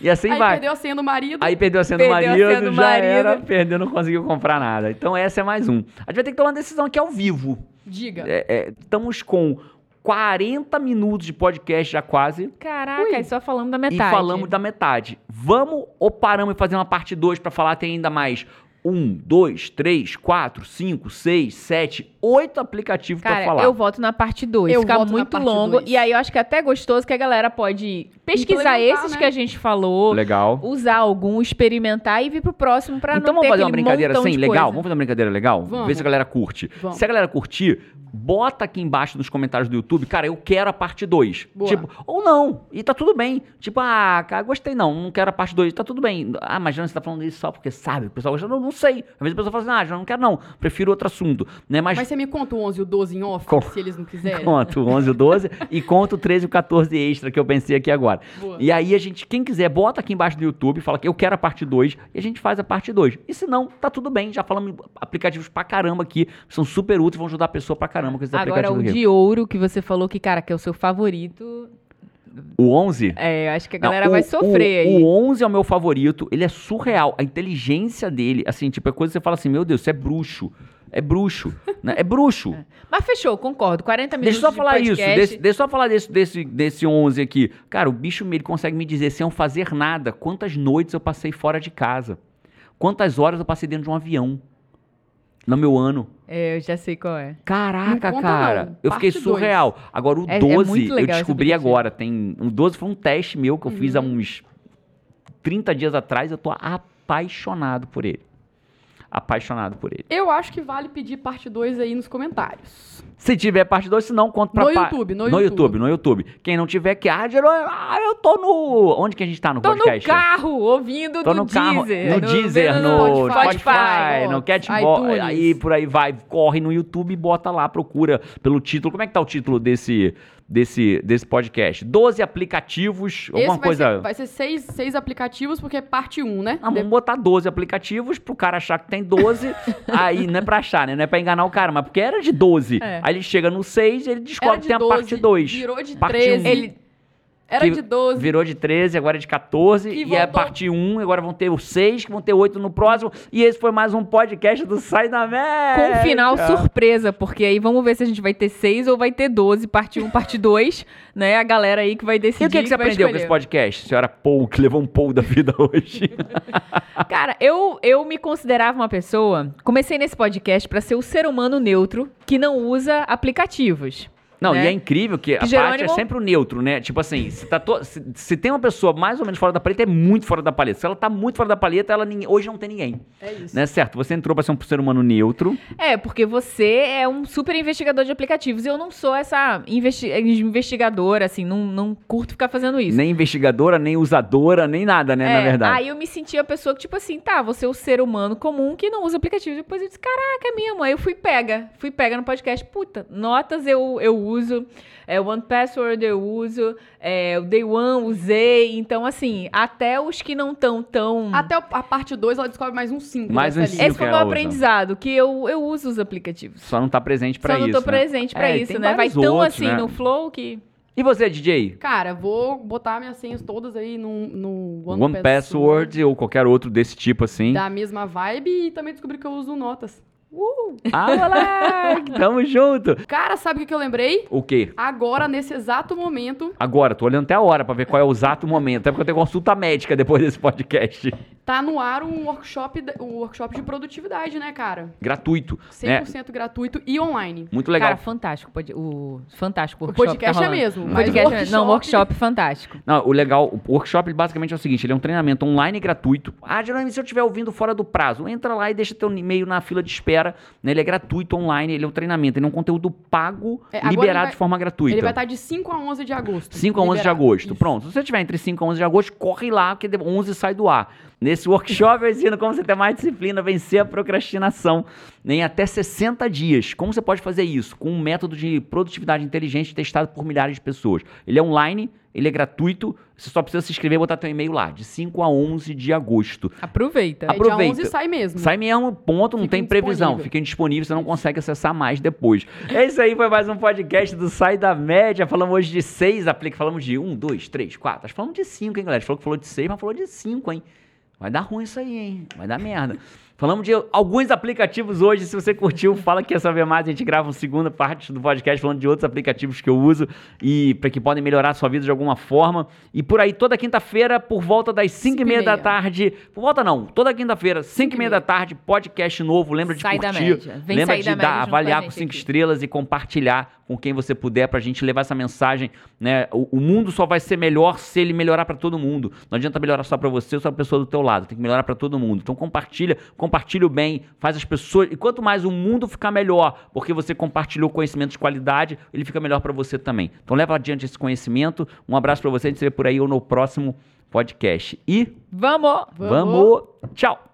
[SPEAKER 1] e assim
[SPEAKER 2] Aí
[SPEAKER 1] vai.
[SPEAKER 2] perdeu a senha do marido.
[SPEAKER 1] Aí perdeu a senha do
[SPEAKER 3] Perdeu a
[SPEAKER 1] marido,
[SPEAKER 3] senha do
[SPEAKER 1] já
[SPEAKER 3] marido.
[SPEAKER 1] era, perdeu, não conseguiu comprar nada. Então essa é mais um. A gente vai ter que tomar uma decisão aqui ao vivo.
[SPEAKER 2] Diga.
[SPEAKER 1] É, é, estamos com 40 minutos de podcast já quase.
[SPEAKER 3] Caraca,
[SPEAKER 2] Ui.
[SPEAKER 3] aí só falando da metade.
[SPEAKER 1] E falamos da metade. Vamos ou paramos e fazer uma parte 2 pra falar tem ainda mais um, dois, três, quatro, cinco, seis, sete, oito aplicativos pra
[SPEAKER 3] Cara,
[SPEAKER 1] falar.
[SPEAKER 3] eu voto na parte 2.
[SPEAKER 2] Eu
[SPEAKER 3] Fica
[SPEAKER 2] voto na
[SPEAKER 3] muito
[SPEAKER 2] parte
[SPEAKER 3] longo.
[SPEAKER 2] dois.
[SPEAKER 3] E aí eu acho que é até gostoso que a galera pode pesquisar esses
[SPEAKER 2] né?
[SPEAKER 3] que a gente falou,
[SPEAKER 1] Legal.
[SPEAKER 3] usar algum, experimentar e vir pro próximo pra
[SPEAKER 1] Então
[SPEAKER 3] não ter
[SPEAKER 1] vamos fazer uma brincadeira assim, legal?
[SPEAKER 3] coisa.
[SPEAKER 1] Vamos fazer uma brincadeira legal?
[SPEAKER 2] Vamos.
[SPEAKER 1] Ver se a galera curte.
[SPEAKER 2] Vamos.
[SPEAKER 1] Se a galera curtir, bota aqui embaixo nos comentários do YouTube, cara, eu quero a parte 2.
[SPEAKER 2] Boa.
[SPEAKER 1] Tipo, ou não, e tá tudo bem. Tipo, ah, cara, gostei não, não quero a parte 2, tá tudo bem. Ah, mas Jana, você tá falando isso só porque sabe, o pessoal gosta. Não, não sei. Às vezes a pessoa fala assim, ah, Jana, não quero não, prefiro outro assunto. Né? Mas,
[SPEAKER 2] Mas você me conta o 11 e o 12 em off,
[SPEAKER 1] Com-
[SPEAKER 2] se eles não quiserem.
[SPEAKER 1] Conto o 11 e o 12 e conto o 13 e o 14 extra que eu pensei aqui agora.
[SPEAKER 2] Boa.
[SPEAKER 1] E aí a gente, quem quiser, bota aqui embaixo do YouTube, fala que eu quero a parte 2 e a gente faz a parte 2. E se não, tá tudo bem, já falamos aplicativos pra caramba aqui, são super úteis, vão ajudar a pessoa pra caramba com esses
[SPEAKER 3] Agora,
[SPEAKER 1] aplicativos
[SPEAKER 3] o
[SPEAKER 1] aqui.
[SPEAKER 3] de ouro que você falou que, cara, que é o seu favorito.
[SPEAKER 1] O 11?
[SPEAKER 3] É, eu acho que a
[SPEAKER 1] Não,
[SPEAKER 3] galera
[SPEAKER 1] o-
[SPEAKER 3] vai sofrer
[SPEAKER 1] o,
[SPEAKER 3] aí.
[SPEAKER 1] O 11 é o meu favorito, ele é surreal. A inteligência dele, assim, tipo, é coisa que você fala assim, meu Deus, isso é bruxo. É bruxo, né? É bruxo.
[SPEAKER 3] Mas fechou, concordo. 40
[SPEAKER 1] Deixa
[SPEAKER 3] minutos
[SPEAKER 1] eu só
[SPEAKER 3] de
[SPEAKER 1] falar isso,
[SPEAKER 3] podcast.
[SPEAKER 1] desse, deixa eu só falar desse, desse, desse 11 aqui. Cara, o bicho ele consegue me dizer, sem eu fazer nada, quantas noites eu passei fora de casa. Quantas horas eu passei dentro de um avião. No meu ano.
[SPEAKER 3] É, eu já sei qual é.
[SPEAKER 1] Caraca,
[SPEAKER 2] conta
[SPEAKER 1] cara.
[SPEAKER 2] não.
[SPEAKER 1] Eu fiquei
[SPEAKER 2] Parte
[SPEAKER 1] surreal. Agora, o
[SPEAKER 3] É- é
[SPEAKER 1] 12,
[SPEAKER 3] muito
[SPEAKER 1] eu descobri agora. Tem, o 12 foi um teste meu que eu fiz há
[SPEAKER 2] Uhum.
[SPEAKER 1] uns 30 dias atrás. Eu tô apaixonado por ele. Apaixonado por ele.
[SPEAKER 2] Eu acho que vale pedir parte 2 aí nos comentários.
[SPEAKER 1] Se tiver parte 2, se não, conta pra
[SPEAKER 2] No
[SPEAKER 1] pa-
[SPEAKER 2] YouTube, no
[SPEAKER 1] no
[SPEAKER 2] YouTube.
[SPEAKER 1] YouTube, no YouTube. Quem não tiver, que ah, eu tô no. Onde que a gente tá no
[SPEAKER 3] Tô no
[SPEAKER 1] podcast?
[SPEAKER 3] carro, ouvindo
[SPEAKER 1] Tô no carro,
[SPEAKER 3] Deezer.
[SPEAKER 1] no Deezer,
[SPEAKER 3] vendo
[SPEAKER 1] no
[SPEAKER 2] Spotify,
[SPEAKER 1] Spotify, no
[SPEAKER 2] iTunes.
[SPEAKER 1] aí por aí vai, corre no YouTube e bota lá, procura pelo título. Como é que tá o título desse, desse, desse podcast? 12 aplicativos, alguma
[SPEAKER 2] vai
[SPEAKER 1] coisa...
[SPEAKER 2] ser, vai ser seis, seis aplicativos, porque é parte 1, né?
[SPEAKER 1] Ah, vamos botar 12 aplicativos pro cara achar que tem 12. aí não é pra achar, né? Não é pra enganar o cara, mas porque era de 12.
[SPEAKER 3] É.
[SPEAKER 1] Aí ele chega no 6 e ele descobre
[SPEAKER 2] de
[SPEAKER 1] que tem a
[SPEAKER 2] 12,
[SPEAKER 1] parte 2.
[SPEAKER 2] Virou de
[SPEAKER 1] Parte
[SPEAKER 2] 13.
[SPEAKER 1] um.
[SPEAKER 3] Ele,
[SPEAKER 2] Era de 12.
[SPEAKER 1] Virou de 13, agora é de 14.
[SPEAKER 2] E
[SPEAKER 1] E, é parte 1, agora vão ter os 6, que vão ter 8 no próximo. E esse foi mais um podcast do Sai da Média.
[SPEAKER 3] com final surpresa, porque aí vamos ver se a gente vai ter 6 ou vai ter 12, parte 1, parte 2, né? A galera aí que vai decidir.
[SPEAKER 1] E o que, que você aprendeu com
[SPEAKER 3] escolher.
[SPEAKER 1] esse podcast, senhora Paul, que levou um Paul da vida hoje?
[SPEAKER 3] Cara, eu, eu me considerava uma pessoa. Comecei nesse podcast pra ser o ser humano neutro que não usa aplicativos.
[SPEAKER 1] Não,
[SPEAKER 3] né?
[SPEAKER 1] e é incrível que a
[SPEAKER 3] Que
[SPEAKER 1] parte é sempre o neutro, né? Tipo assim, se, tá to- se, se tem uma pessoa mais ou menos fora da paleta, é muito fora da paleta. Se ela tá muito fora da paleta, ela ninguém- hoje não tem ninguém.
[SPEAKER 2] É isso.
[SPEAKER 1] Né? Certo, você entrou pra ser um ser humano neutro.
[SPEAKER 3] É, porque você é um super investigador de aplicativos. E eu não sou essa investi- investigadora, assim, não, não curto ficar fazendo isso.
[SPEAKER 1] Nem investigadora, nem usadora, nem nada, né? na
[SPEAKER 3] É,
[SPEAKER 1] verdade.
[SPEAKER 3] Aí eu me senti a pessoa que, tipo assim, tá, você é o ser humano comum que não usa aplicativo. Depois eu disse, caraca, é mesmo. Aí eu fui pega. Fui pega no podcast. Puta, notas eu, eu uso. É, One Password eu uso. É, o Day One usei. Então, assim, até os que não estão tão.
[SPEAKER 2] Até a parte 2, ela descobre mais um 5.
[SPEAKER 1] Mais uns cinco.
[SPEAKER 3] Esse foi o meu
[SPEAKER 1] ela usa.
[SPEAKER 3] aprendizado, que eu, eu uso os aplicativos.
[SPEAKER 1] Só não tá presente pra
[SPEAKER 3] Só não
[SPEAKER 1] isso.
[SPEAKER 3] tô
[SPEAKER 1] né?
[SPEAKER 3] presente pra
[SPEAKER 1] É,
[SPEAKER 3] isso, né? Vai tão
[SPEAKER 1] outros,
[SPEAKER 3] assim
[SPEAKER 1] né?
[SPEAKER 3] no flow que.
[SPEAKER 1] E você, DJ?
[SPEAKER 2] Cara, vou botar minhas senhas todas aí no, no
[SPEAKER 1] One,
[SPEAKER 2] One,
[SPEAKER 1] Password ou qualquer outro desse tipo assim.
[SPEAKER 2] Da mesma vibe e também descobri que eu uso notas.
[SPEAKER 1] Ah, moleque, tamo junto.
[SPEAKER 2] Cara, sabe o que eu lembrei?
[SPEAKER 1] O quê?
[SPEAKER 2] Agora, nesse exato momento,
[SPEAKER 1] Agora, tô olhando até a hora pra ver qual é o exato momento. Até porque eu tenho consulta médica depois desse podcast.
[SPEAKER 2] Tá no ar um workshop, um workshop de produtividade, né, cara?
[SPEAKER 1] Gratuito. né?
[SPEAKER 2] 100% gratuito e online.
[SPEAKER 1] Muito legal.
[SPEAKER 3] Cara, fantástico. O fantástico
[SPEAKER 2] O
[SPEAKER 3] workshop.
[SPEAKER 2] podcast
[SPEAKER 3] tá
[SPEAKER 2] é mesmo,
[SPEAKER 3] O
[SPEAKER 2] mas o
[SPEAKER 3] podcast é-
[SPEAKER 2] workshop-
[SPEAKER 3] Não, workshop fantástico.
[SPEAKER 1] Não, o legal, o workshop basicamente é o seguinte, ele é um treinamento online gratuito. Ah, geralmente se eu estiver ouvindo fora do prazo, entra lá e deixa teu e-mail na fila de espera. né? Ele é gratuito online, ele é um treinamento, ele é um conteúdo pago,
[SPEAKER 2] É,
[SPEAKER 1] liberado
[SPEAKER 2] vai-
[SPEAKER 1] de forma gratuita.
[SPEAKER 2] Ele vai estar de 5 a 11 de agosto.
[SPEAKER 1] 5 a 11 de
[SPEAKER 2] liberado.
[SPEAKER 1] agosto.
[SPEAKER 2] Isso.
[SPEAKER 1] Pronto. Se você estiver entre 5 a 11 de agosto, corre lá, porque 11 sai do ar. Nesse workshop eu ensino como você ter mais disciplina, vencer a procrastinação em até 60 dias. Como você pode fazer isso? Com um método de produtividade inteligente testado por milhares de pessoas. Ele é online, ele é gratuito, você só precisa se inscrever e botar teu e-mail lá, de 5 a 11 de agosto.
[SPEAKER 3] Aproveita.
[SPEAKER 2] É,
[SPEAKER 1] Aproveita.
[SPEAKER 2] Dia 11 sai mesmo.
[SPEAKER 1] Sai mesmo, ponto, não
[SPEAKER 2] Fica
[SPEAKER 1] tem previsão. Fica indisponível, você não consegue acessar mais depois. É isso aí, foi mais um podcast do Sai da Média. Falamos hoje de seis aplicativos. Falamos de um, dois, três, quatro. Acho que falamos de cinco, hein, galera? A gente falou que falou de seis, mas falou de cinco, hein? Vai dar ruim isso aí, hein? Vai dar merda. Falamos de alguns aplicativos hoje. Se você curtiu, fala que quer saber mais. A gente grava uma segunda parte do podcast falando de outros aplicativos que eu uso e para que podem melhorar a sua vida de alguma forma. E por aí, toda quinta-feira, por volta das 5 e
[SPEAKER 2] Cinco e
[SPEAKER 1] meia da tarde. Por volta não, toda quinta-feira, 5 e meia da tarde, podcast novo. Lembra de
[SPEAKER 3] Sai da
[SPEAKER 1] curtir,
[SPEAKER 3] média. Vem
[SPEAKER 1] lembra de
[SPEAKER 3] da
[SPEAKER 1] dar, avaliar com
[SPEAKER 3] gente
[SPEAKER 1] 5
[SPEAKER 3] aqui.
[SPEAKER 1] estrelas e compartilhar com quem você puder pra gente levar essa mensagem, né? O, o mundo só vai ser melhor se ele melhorar pra todo mundo. Não adianta melhorar só pra você ou só pra pessoa do teu lado, tem que melhorar pra todo mundo. Então compartilha, compartilha o bem, faz as pessoas, e quanto mais o mundo ficar melhor, porque você compartilhou conhecimento de qualidade, ele fica melhor pra você também. Então leva adiante esse conhecimento. Um abraço pra você, a gente se vê por aí ou no próximo podcast. E
[SPEAKER 3] Vamos!
[SPEAKER 1] vamos tchau.